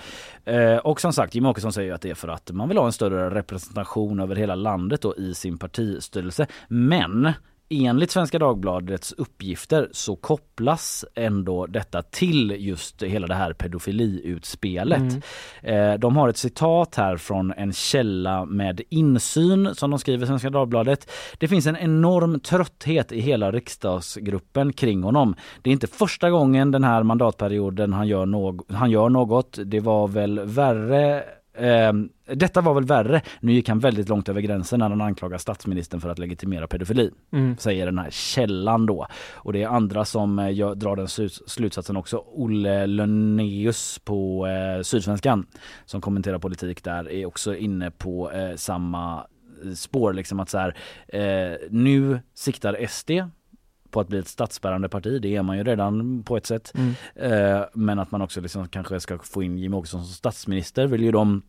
Eh, och som sagt Jimmie Åkesson säger att det är för att man vill ha en större representation över hela landet då i sin partistyrelse. Men Enligt Svenska Dagbladets uppgifter så kopplas ändå detta till just hela det här pedofiliutspelet. Eh, de har ett citat här från en källa med insyn som de skriver i Svenska Dagbladet. Det finns en enorm trötthet i hela riksdagsgruppen kring honom. Det är inte första gången den här mandatperioden han gör, någ- han gör något. Det var väl värre Eh, detta var väl värre. Nu gick han väldigt långt över gränsen när han anklagar statsministern för att legitimera pedofili. Mm. Säger den här källan då. Och det är andra som eh, drar den sluts- slutsatsen också. Olle Lönneus på eh, Sydsvenskan som kommenterar politik där är också inne på eh, samma spår. Liksom att så här, eh, nu siktar SD på att bli ett statsbärande parti. Det är man ju redan på ett sätt. Mm. Eh, men att man också liksom kanske ska få in Jimmie Åkesson som statsminister vill ju de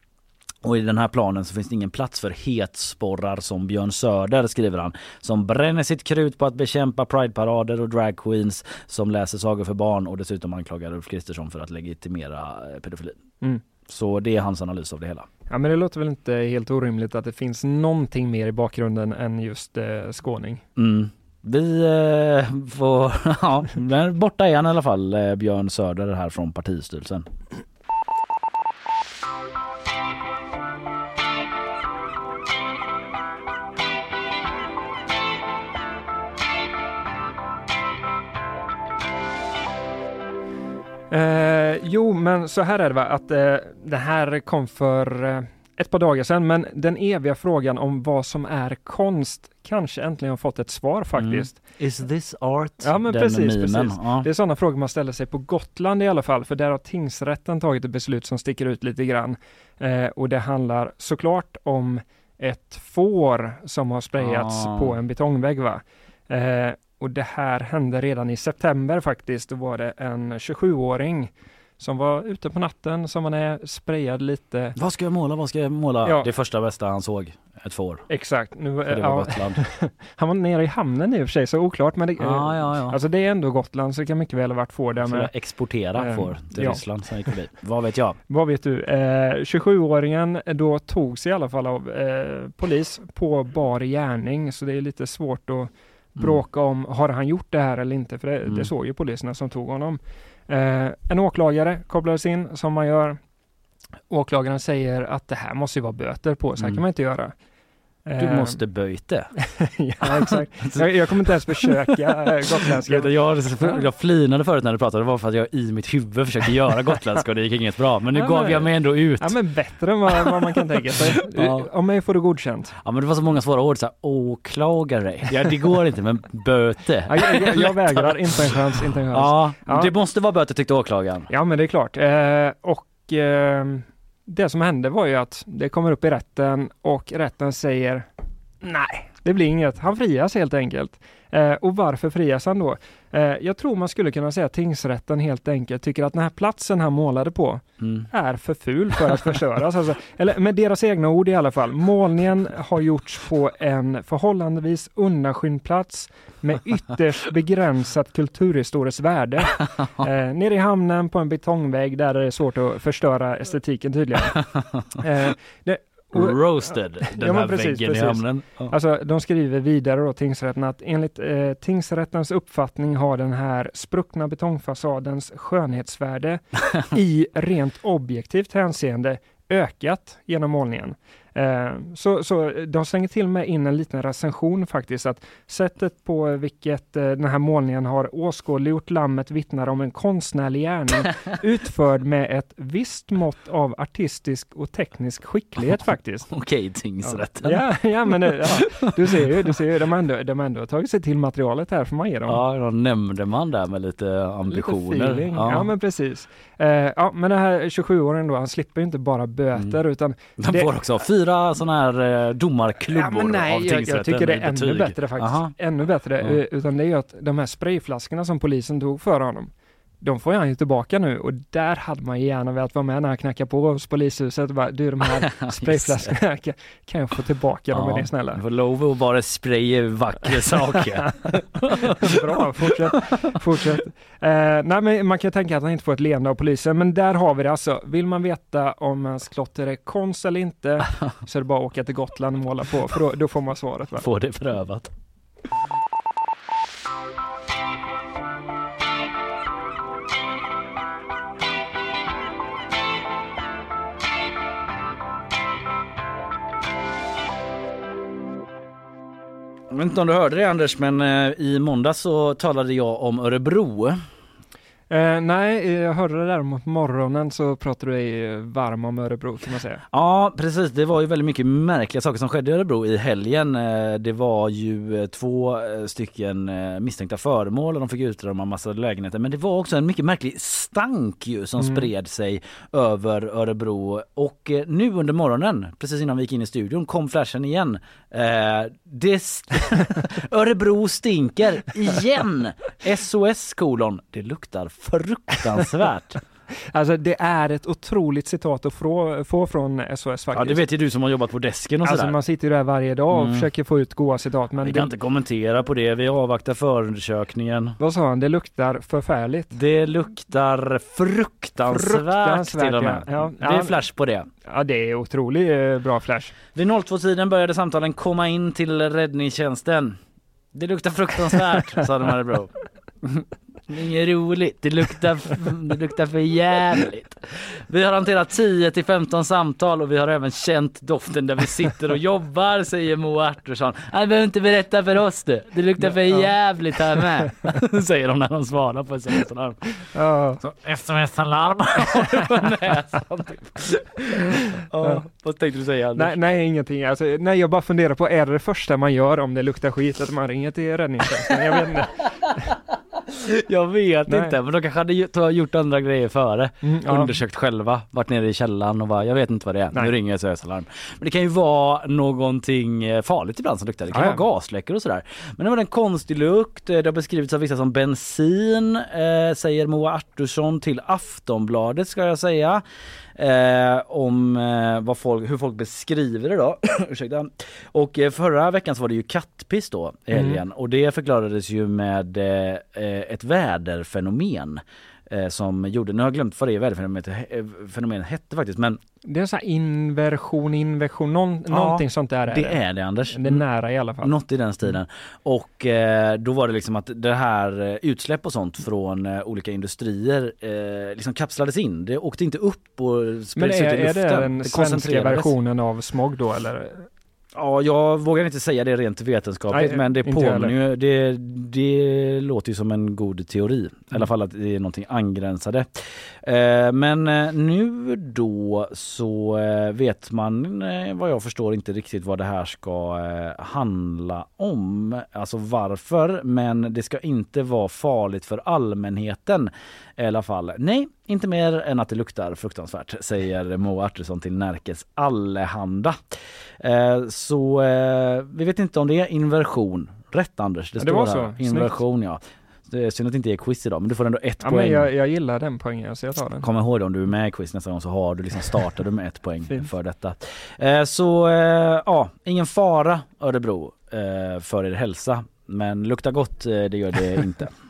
och i den här planen så finns det ingen plats för hetsporrar som Björn Söder skriver han. Som bränner sitt krut på att bekämpa prideparader och dragqueens som läser sagor för barn och dessutom anklagar Ulf Kristersson för att legitimera eh, pedofili. Mm. Så det är hans analys av det hela. Ja men det låter väl inte helt orimligt att det finns någonting mer i bakgrunden än just eh, skåning. Mm. Vi eh, får, [LAUGHS] ja, men borta är han i alla fall, eh, Björn Söder här från partistyrelsen. Eh, jo, men så här är det va, att eh, det här kom för eh, ett par dagar sedan, men den eviga frågan om vad som är konst kanske äntligen har fått ett svar faktiskt. Is this art? Ja men Den precis, precis. ja. Det är sådana frågor man ställer sig på Gotland i alla fall, för där har tingsrätten tagit ett beslut som sticker ut lite grann. Eh, och det handlar såklart om ett får som har sprayats Ah. på en betongvägg. Va? Eh, och det här hände redan i september faktiskt. Då var det en 27-åring som var ute på natten som man är sprayad lite. Vad ska jag måla? Vad ska jag måla? Ja. Det första bästa han såg, ett får. Exakt. Nu, För det eh, var ja, Gotland. [LAUGHS] han var nere i hamnen i och för sig, så oklart. Men det, eh, Ja, ja. Alltså det är ändå Gotland, så det kan mycket väl ha varit får där med. exportera Eh, får till ja. Ryssland sen gick förbi. Vad vet jag? [LAUGHS] Vad vet du? Eh, 27-åringen då togs i alla fall av eh, polis på bar gärning, så det är lite svårt att bråka om, har han gjort det här eller inte? För det, Mm. det såg ju poliserna som tog honom. Eh, en åklagare kopplades in, som man gör. Åklagaren säger att det här måste ju vara böter på, så här Mm. kan man inte göra. Du Eh, måste böjt det. [LAUGHS] ja, exakt. [LAUGHS] Jag, jag kommer inte ens försöka eh, gotländska. Jag, jag flinade förut när du pratade, det var för att jag i mitt huvud försökte göra gotländska och det gick inget bra. Men nu Ja, gav men- jag mig ändå ut. Ja men bättre än vad, vad man kan tänka sig. [LAUGHS] Ja. Om mig får du godkänt. Ja men det var så många svåra ord, så här, åklagare. Ja det går inte men böte. Ja, jag, jag, jag vägrar, inte en chans, inte en chans. Ja, Ja. det måste vara böter tyckte åklagaren. Ja men det är klart. Eh, och eh, det som hände var ju att det kommer upp i rätten och rätten säger nej, det blir inget. Han frias helt enkelt. Eh, och varför frias han då? Eh, jag tror man skulle kunna säga att tingsrätten helt enkelt tycker att den här platsen han målade på Mm. är för ful för att förstöras. Alltså, eller med deras egna ord i alla fall. Målningen har gjorts på en förhållandevis undanskymd plats med ytterst [LAUGHS] begränsat kulturhistoriskt värde. [LAUGHS] Eh, nere i hamnen på en betongvägg där det är svårt att förstöra estetiken tydligen. [LAUGHS] Eh, det, Roasted, den Ja, här precis, väggen i precis. hamnen. Ja. Alltså, de skriver vidare då, tingsrätten, att enligt eh, tingsrättens uppfattning har den här spruckna betongfasadens skönhetsvärde [LAUGHS] i rent objektivt hänseende ökat genom målningen. Eh, så, så de slänger till med in en liten recension faktiskt, att sättet på vilket eh, den här målningen har åskådliggjort lammet vittnar om en konstnärlig gärning [LAUGHS] utförd med ett visst mått av artistisk och teknisk skicklighet faktiskt. [LAUGHS] Okej, tingsrätten. Ja, ja men ja, [LAUGHS] du ser ju, du ser ju, de har ändå, de ändå tagit sig till materialet här får man ge dem. Ja, någon nämnde man där med lite ambitioner. Lite feeling. Ja. men precis. Eh, ja men den här 27-åringen då, han slipper ju inte bara böter utan De det- får också fyra sådana här eh, domarklubbor Ja, nej, av jag, jag tycker det är ännu bättre faktiskt. Aha. Ännu bättre. Eh, Utan det är ju att de här sprayflaskorna som polisen tog för honom, de får han ju tillbaka nu och där hade man gärna velat vara med när han knackar på hos polishuset och bara, du de här [LAUGHS] sprayflaskorna, kan, jag få tillbaka dem är ni snälla? Du får lov att bara spraya vackra saker. [LAUGHS] Bra, fortsätt. fortsätt. Eh, nej, men man kan tänka att han inte får ett leende av polisen, men där har vi det alltså. Vill man veta om ens klotter är konst eller inte [LAUGHS] så är det bara att åka till Gotland och måla på, för då, då får man svaret. Va? Få det prövat. Jag vet inte om du hörde det Anders men eh, i måndag så talade jag om Örebro. Eh, nej, eh, jag hörde det där om morgonen så pratade du dig varm om Örebro kan man säga. Ja precis, det var ju väldigt mycket märkliga saker som skedde i Örebro i helgen. Eh, Det var ju eh, två eh, stycken eh, misstänkta föremål och de fick utröna massa lägenheter. Men det var också en mycket märklig stank ju som Mm. spred sig över Örebro. Och eh, nu under morgonen, precis innan vi gick in i studion, kom flashen igen. Eh, Det st- [LAUGHS] Örebro stinker igen! SOS kolon, det luktar fruktansvärt. [LAUGHS] Alltså det är ett otroligt citat att få, få från SOS faktiskt. Ja det vet ju du som har jobbat på desken och Alltså sådär. man sitter ju där varje dag och Mm. försöker få ut goda citat men Vi det, kan inte kommentera på det, vi avvaktar förundersökningen. vad sa han, det luktar förfärligt. Det luktar fruktansvärt, Fruktansvärt, till och med. ja. Ja, det är flash på det. Ja det är otroligt eh, bra flash. Vid 02-tiden började samtalen komma in till räddningstjänsten. Det luktar fruktansvärt, [LAUGHS] sa de här bro. Det är inget roligt, det luktar, det luktar för jävligt. Vi har hanterat 10 till 15 samtal och vi har även känt doften där vi sitter och jobbar, säger Moa Artursson. Han behöver inte berätta för oss du, det luktar för jävligt här med. [LAUGHS] Säger de när de svarar på sms-alarm. [LAUGHS] Ja. Sms-alarm på näsan. typ. Ja, vad tänkte du säga Anders? Nej, nej ingenting. Alltså, nej jag bara funderar på, är det det första man gör om det luktar skit? Att man ringer till räddningstjänsten? Jag vet inte. [LAUGHS] Jag vet Nej. inte, men de kanske hade gjort andra grejer före. Mm, ja. Undersökt själva, varit nere i källaren och bara, jag vet inte vad det är, Nej. nu ringer SOS-alarm. Men det kan ju vara någonting eh, farligt ibland som luktar, det kan Ja, ja. vara gasläckor och sådär. Men det var en konstig lukt, eh, det har beskrivits av vissa som bensin, eh, säger Moa Artursson till Aftonbladet ska jag säga. Eh, om eh, vad folk, hur folk beskriver det då. [CLEARS THROAT] Ursäkta. Och eh, förra veckan så var det ju kattpiss då i Mm. helgen och det förklarades ju med eh, ett väderfenomen eh, som gjorde, nu har jag glömt vad det väderfenomenet eh, fenomen hette faktiskt men Det är sån här inversion, inversion, någon, Ja, någonting sånt där är det är det Anders. Det är nära i alla fall. Något i den stilen. Och eh, då var det liksom att det här eh, utsläpp och sånt från eh, olika industrier liksom kapslades in. Det åkte inte upp och Men spreds är, ut i är luften. det den svenska koncentrerades. versionen av smog då eller? Ja, jag vågar inte säga det rent vetenskapligt Nej, men det påminner det, det låter ju som en god teori. I alla Mm. fall att det är någonting angränsade. Eh, men eh, nu då så eh, vet man eh, vad jag förstår inte riktigt vad det här ska handla om. Alltså varför, men det ska inte vara farligt för allmänheten i alla fall. Nej, inte mer än att det luktar fruktansvärt, säger Moa Artursson till Närkes Allehanda. Eh, så eh, vi vet inte om det är inversion. Rätt Anders, det Ja, det står var här. så. Snyggt. Inversion ja. Det är synd att det inte är quiz idag men du får ändå ett Ja, poäng. men jag, jag gillar den poängen så jag tar den. Kom ihåg det, om du är med i quiz nästa gång så har du liksom [LAUGHS] startar du med ett poäng för detta. Eh, så eh, ja, ingen fara Örebro eh, för er hälsa. Men lukta gott, eh, det gör det inte. [LAUGHS]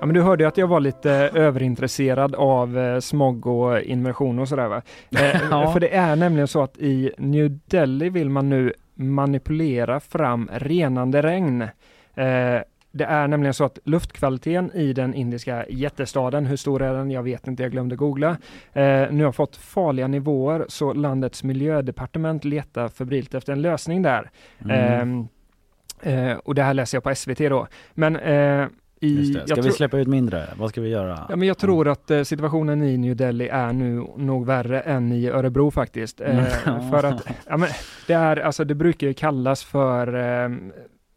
Ja, men du hörde att jag var lite överintresserad av eh, smog och inversion och sådär va? Eh, [LAUGHS] Ja. För det är nämligen så att i New Delhi vill man nu manipulera fram renande regn. Eh, det är nämligen så att luftkvaliteten i den indiska jättestaden, hur stor är den? Jag vet inte, jag glömde googla. Eh, nu har fått farliga nivåer så landets miljödepartement letar febrilt efter en lösning där. Mm. Ehm, eh, och det här läser jag på SVT då. Men i. Ska vi tror- släppa ut mindre? Vad ska vi göra? Ja, men jag tror att eh, situationen i New Delhi är nu nog värre än i Örebro faktiskt. Eh, [LAUGHS] Mm. för att ja, men det, är, alltså, det brukar ju kallas för, eh,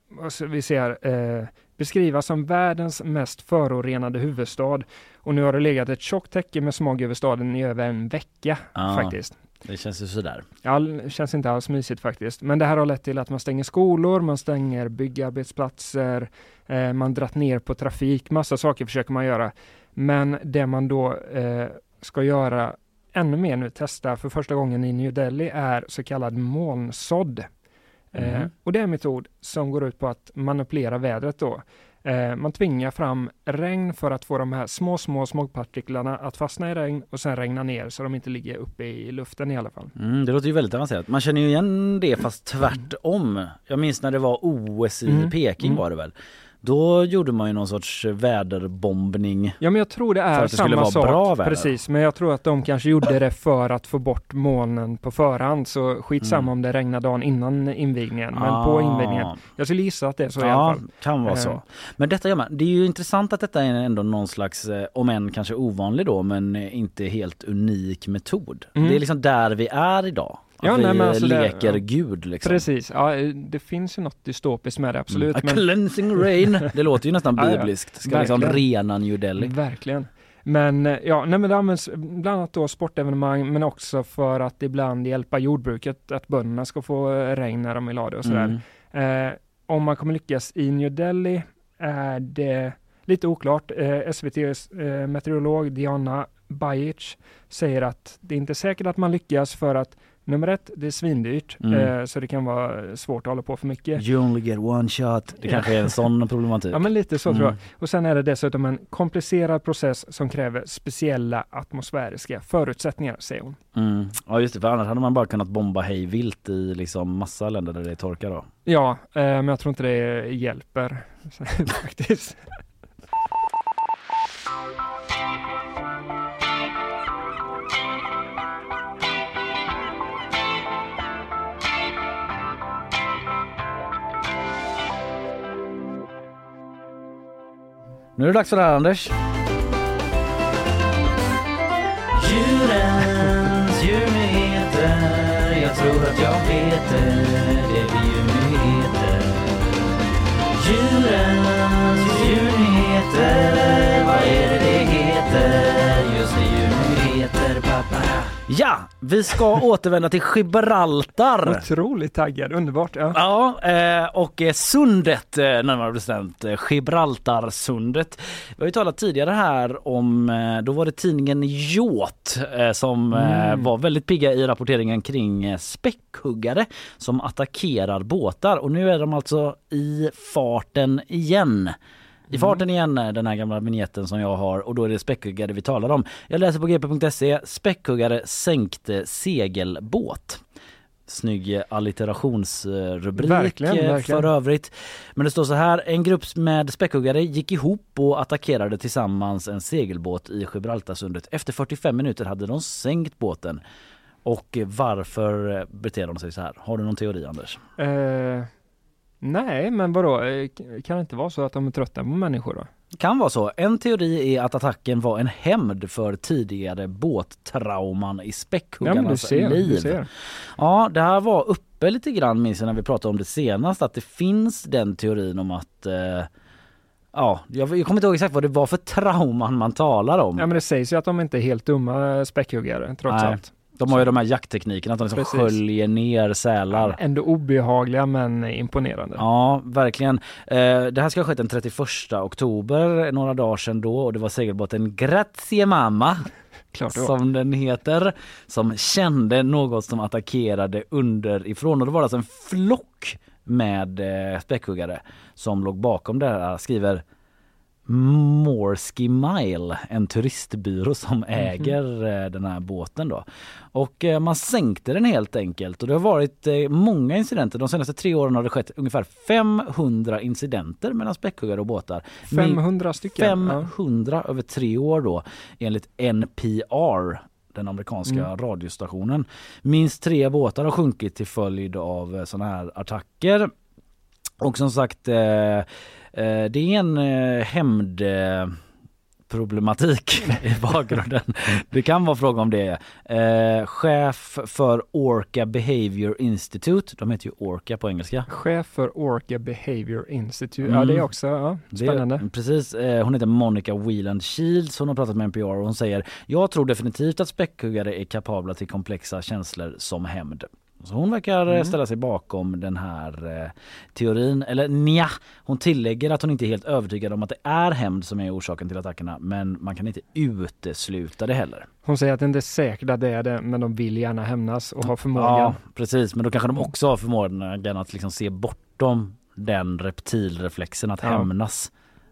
vad ska vi ser, eh, beskrivas som världens mest förorenade huvudstad. Och nu har det legat ett tjockt täcke med smog över staden i över en vecka Ja. faktiskt. Det känns ju sådär. Ja, det känns inte alls mysigt faktiskt. Men det här har lett till att man stänger skolor, man stänger byggarbetsplatser, eh, man dratt ner på trafik, massa saker försöker man göra. Men det man då eh, ska göra ännu mer nu, testa för första gången i New Delhi, är så kallad molnsådd. Eh, Mhm. och det är en metod som går ut på att manipulera vädret då. Eh, man tvingar fram regn för att få de här små, små smogpartiklarna att fastna i regn och sen regna ner så de inte ligger uppe i luften i alla fall. Mm, det låter ju väldigt avancerat. Man känner ju igen det fast tvärtom. Jag minns när det var OS i Mm. Peking Mm. var det väl. Då gjorde man ju någon sorts väderbombning. Ja men jag tror det är det samma sak. bra väder. Precis, men jag tror att de kanske gjorde det för att få bort molnen på förhand. Så skitsamma Mm. om det regnar dagen innan invigningen. Men Ah. på invigningen. Jag skulle gissa att det är så i alla Ja, fall. kan vara Eh. så. Men detta gör man. Det är ju intressant att detta är ändå någon slags, eh, om än kanske ovanlig då, men inte helt unik metod. Mm. Det är liksom där vi är idag. Ja, vi nej, men alltså det- leker ja. gud liksom. Precis, ja, eh, det finns ju något dystopiskt med det absolut. A men- cleansing rain. Det låter ju nästan [LAUGHS] bibliskt. Ska liksom Verkligen. rena New Delhi. Verkligen. Men eh, ja, nej, men det används bland annat då sportevenemang men också för att ibland hjälpa jordbruket, att bönderna ska få eh, regn när de vill ha det och sådär. Mm. Eh, om man kommer lyckas i New Delhi är det lite oklart. Eh, SVTs eh, meteorolog Diana Bajic säger att det är inte säkert att man lyckas för att nummer ett, det är svindyrt Mm. eh, så det kan vara svårt att hålla på för mycket. You only get one shot. Det kanske är en sån problematik. Ja men lite så Mm. tror jag. Och sen är det dessutom en komplicerad process som kräver speciella atmosfäriska förutsättningar, säger hon. Mm. Ja just det, för annars hade man bara kunnat bomba hej vilt i liksom massa länder där det är torka då. Ja, eh, men jag tror inte det hjälper [LAUGHS] faktiskt. Nu är det dags för det här Anders. Djurens djurnyheter, jag tror att jag vet det, det blir djurnyheter. Djurens djurnyheter, vad är det det heter? Just det, djurnyheter, pappa. Ja, vi ska återvända till Gibraltar. Otroligt taggad, underbart. Ja. Ja, eh, och eh, sundet eh, närmare bestämt, Gibraltarsundet. Vi har ju talat tidigare här om, då var det tidningen eh, som Mm. var väldigt pigga i rapporteringen kring späckhuggare som attackerar båtar och nu är de alltså i farten igen. I farten igen eh, den här gamla vignetten som jag har och då är det späckhuggare vi talar om. Jag läser på gp.se, späckhuggare sänkte segelbåt. Snygg alliterationsrubrik Verkligen, eh, verkligen. för övrigt. Men det står så här, en grupp med späckhuggare gick ihop och attackerade tillsammans en segelbåt i Gibraltarsundet. Efter 45 minuter hade de sänkt båten. Och eh, varför eh, beter de sig så här? Har du någon teori Anders? Eh, nej, men vadå? Eh, Kan det inte vara så att de är trötta på människor då? Kan vara så. En teori är att attacken var en hämnd för tidigare båttrauman i Ja, späckhuggarnas ser, liv. Ja, det här var uppe lite grann minns jag när vi pratade om det senast att det finns den teorin om att eh, ja, jag, jag kommer inte ihåg exakt vad det var för trauman man talar om. Ja men det sägs ju att de inte är helt dumma späckhuggare trots Nej. allt. De har ju de här jaktteknikerna, att de liksom Precis. sköljer ner sälar. Ändå obehagliga men imponerande. Ja, verkligen. Eh, det här ska ha skett den 31 oktober, några dagar sedan då och det var segelbåten Grazie Mamma [LAUGHS] som den heter, som kände något som attackerade underifrån och det var alltså en flock med eh, späckhuggare som låg bakom det här, skriver Morsky Mile, en turistbyrå som äger eh, den här båten då. Och eh, man sänkte den helt enkelt och det har varit eh, många incidenter. De senaste tre åren har det skett ungefär 500 incidenter mellan späckhuggare och båtar. 500 stycken. Ja. 500 över tre år då enligt NPR den amerikanska Mm. radiostationen. Minst tre båtar har sjunkit till följd av sådana här attacker. Och som sagt, eh, det är en eh, hämnd eh, problematik [LAUGHS] i bakgrunden. Det kan vara fråga om det. Eh, chef för Orca Behavior Institute, de heter ju Orca på engelska. Chef för Orca Behavior Institute. Ja Mm. det är också ja, spännande. Det, precis, eh, hon heter Monica Wieland Shields, hon har pratat med NPR och hon säger Jag tror definitivt att späckhuggare är kapabla till komplexa känslor som hämnd. Så hon verkar eh, Mm. ställa sig bakom den här eh, teorin. Eller nja, hon tillägger att hon inte är helt övertygad om att det är hämnd som är orsaken till attackerna. Men man kan inte utesluta det heller. Hon säger att det inte är säkert att det är det men de vill gärna hämnas och ha förmågan. Ja, precis. Men då kanske de också har förmågan att liksom se bortom den reptilreflexen att Ja. hämnas.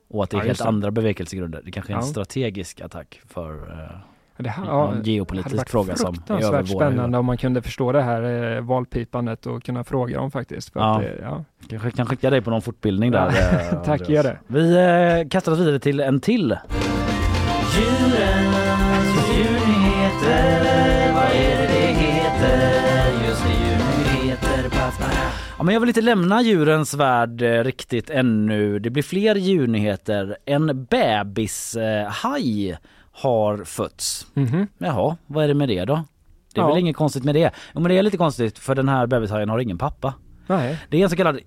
Och att det är Ja, helt andra bevekelsegrunder. Det kanske är en Ja. strategisk attack för eh, Det här, Ja, ja, en geopolitisk fråga som är över våra spännande huvuden. om man kunde förstå det här eh, valpipandet och kunna fråga dem faktiskt. För Ja. Att, det, ja. Kanske kan skicka dig på någon fortbildning Ja, där. eh, [LAUGHS] tack, gör det. Vi eh, kastar oss vidare till en till. Djurens djurnyheter, vad är det det heter? Just det, djurnyheter. Ja, men jag vill inte lämna djurens värld eh, riktigt ännu. Det blir fler djurnyheter. En bebishaj har fötts. Mhm. Jaha, vad är det med det då? Det är Ja. väl inget konstigt med det. Jo men det är lite konstigt för den här bebishajen har ingen pappa. Nej. Det är en så kallad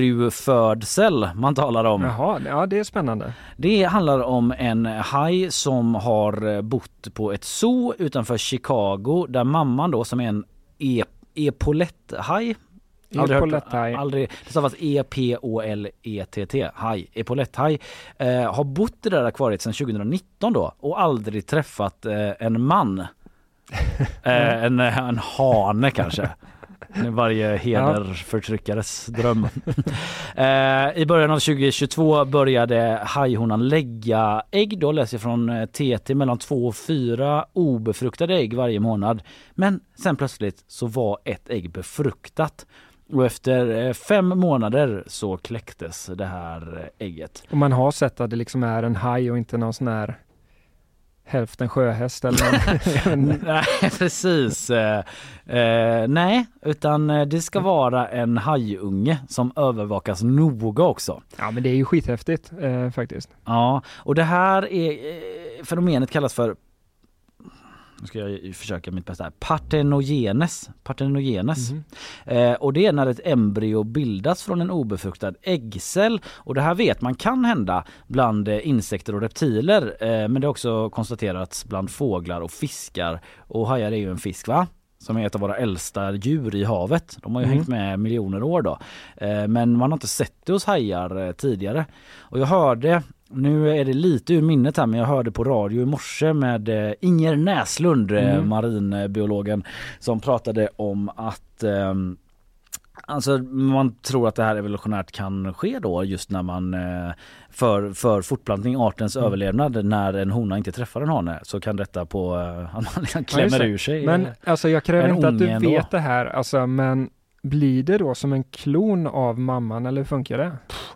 jungfrufödsel man talar om. Jaha, ja det är spännande. Det handlar om en haj som har eh, bott på ett zoo utanför Chicago där mamman då som är en e epauletthaj Aldrig hört- Epauletthaj. Aldrig, det stavas E-P-O-L-E-T-T, haj, epauletthaj. Eh, har bott i det där akvariet sedan 2019 då och aldrig träffat eh, en man. [LAUGHS] eh, en, en hane kanske. Varje hederförtryckares dröm. [LAUGHS] eh, I början av 2022 började hajhonan lägga ägg då läser jag från eh, TT mellan två och fyra obefruktade ägg varje månad. Men sen plötsligt så var ett ägg befruktat. Och efter eh, fem månader så kläcktes det här eh, ägget. Och man har sett att det liksom är en haj och inte någon sån här hälften sjöhäst eller. [LAUGHS] Nej precis. Eh, eh, nej, utan eh, det ska vara en hajunge som övervakas noga också. Ja men det är ju skithäftigt eh, faktiskt. Ja, och det här är, fenomenet kallas för nu ska jag försöka mitt bästa här. Partenogenes. Partenogenes. Mhm. Eh, och det är när ett embryo bildas från en obefruktad äggcell. Och det här vet man kan hända bland eh, insekter och reptiler. Eh, men det har också konstaterats bland fåglar och fiskar. Och hajar är ju en fisk va? Som är ett av våra äldsta djur i havet. De har ju Mm. hängt med miljoner år då. Eh, men man har inte sett det hos hajar eh, tidigare. Och jag hörde nu är det lite ur minnet här men jag hörde på radio i morse med eh, Inger Näslund, Mm. marinbiologen, som pratade om att ehm, Alltså man tror att det här evolutionärt kan ske då just när man eh, för, för fortplantning, artens Mm. överlevnad när en hona inte träffar en hane så kan detta på eh, [LAUGHS] att man liksom Ja, klämmer det. ur sig. Men alltså jag kräver inte att du vet det här alltså men blir det då som en klon av mamman eller hur funkar det?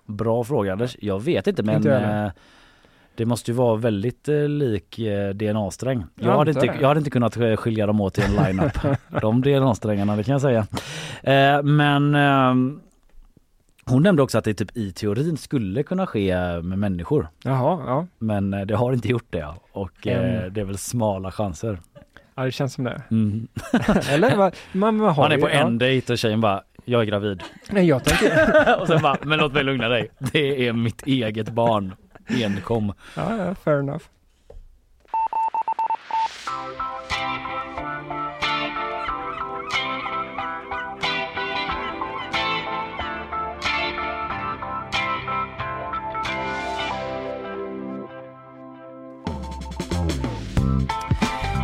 Bra fråga Anders. Jag vet inte men Inte det måste ju vara väldigt eh, lik eh, DNA-sträng. Jag, Jag hade inte, jag hade inte kunnat eh, skilja dem åt i en line-up. [LAUGHS] De DNA-strängarna, det kan jag säga. Eh, men ehm, hon nämnde också att det typ i teorin skulle kunna ske med människor. Jaha, ja. Men eh, det har inte gjort det. Och eh, Mm. det är väl smala chanser. Ja, det känns som det. Mm. [LAUGHS] Eller man, man har Han är ju- på ja. en dejt och tjejen bara, jag är gravid. Nej, jag tänker... [LAUGHS] och sen bara, men låt mig lugna dig. Det är mitt eget barn. Enkom. ja, ja, fair enough.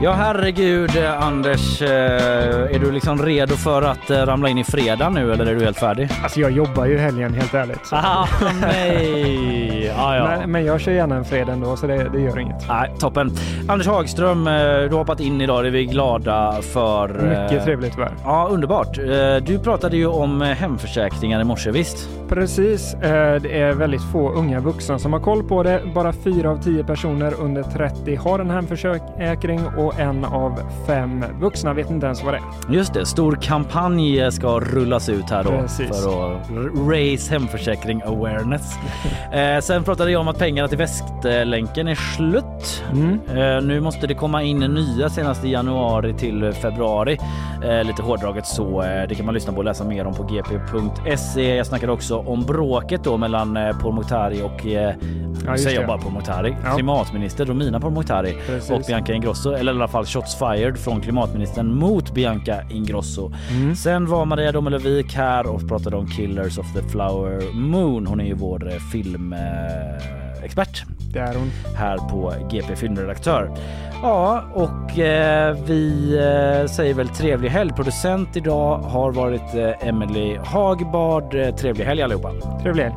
Ja herregud eh, Anders, eh, är du liksom redo för att eh, ramla in i fredag nu eller är du helt färdig? Alltså jag jobbar ju helgen helt ärligt. Så. Ah, nej! [LAUGHS] Ah, ja. men, men jag kör gärna en fredag ändå så det, det gör inget. Nej, toppen. Anders Hagström, du har hoppat in idag. Det är vi glada för. Mycket trevligt var Ja, underbart. Du pratade ju om hemförsäkringar i morse, visst? Precis, det är väldigt få unga vuxna som har koll på det. Bara fyra av tio personer under 30 har en hemförsäkring och en av fem vuxna vet inte ens vad det är. Just det, stor kampanj ska rullas ut här då Precis. för att raise hemförsäkring awareness. [LAUGHS] eh, sen pratade jag om att pengarna till Västlänken är slut. Mm. Eh, nu måste det komma in nya senast i januari till februari. Eh, lite hårdraget så. Eh, det kan man lyssna på och läsa mer om på gp.se. Jag snackade också om bråket då mellan eh, Pourmokhtari och eh, Ja, säger jag bara Pourmokhtari, Ja. klimatminister Romina Pourmokhtari och Bianca Ingrosso, eller alla fall shots fired från klimatministern mot Bianca Ingrosso. Mm. Sen var Maria Domelövik här och pratade om Killers of the Flower Moon. Hon är ju vår eh, filmexpert Det är hon. här på GP filmredaktör. Ja, och eh, vi eh, säger väl trevlig helg. Producent idag har varit eh, Emily Hagbard. Eh, trevlig helg allihopa. Trevlig helg.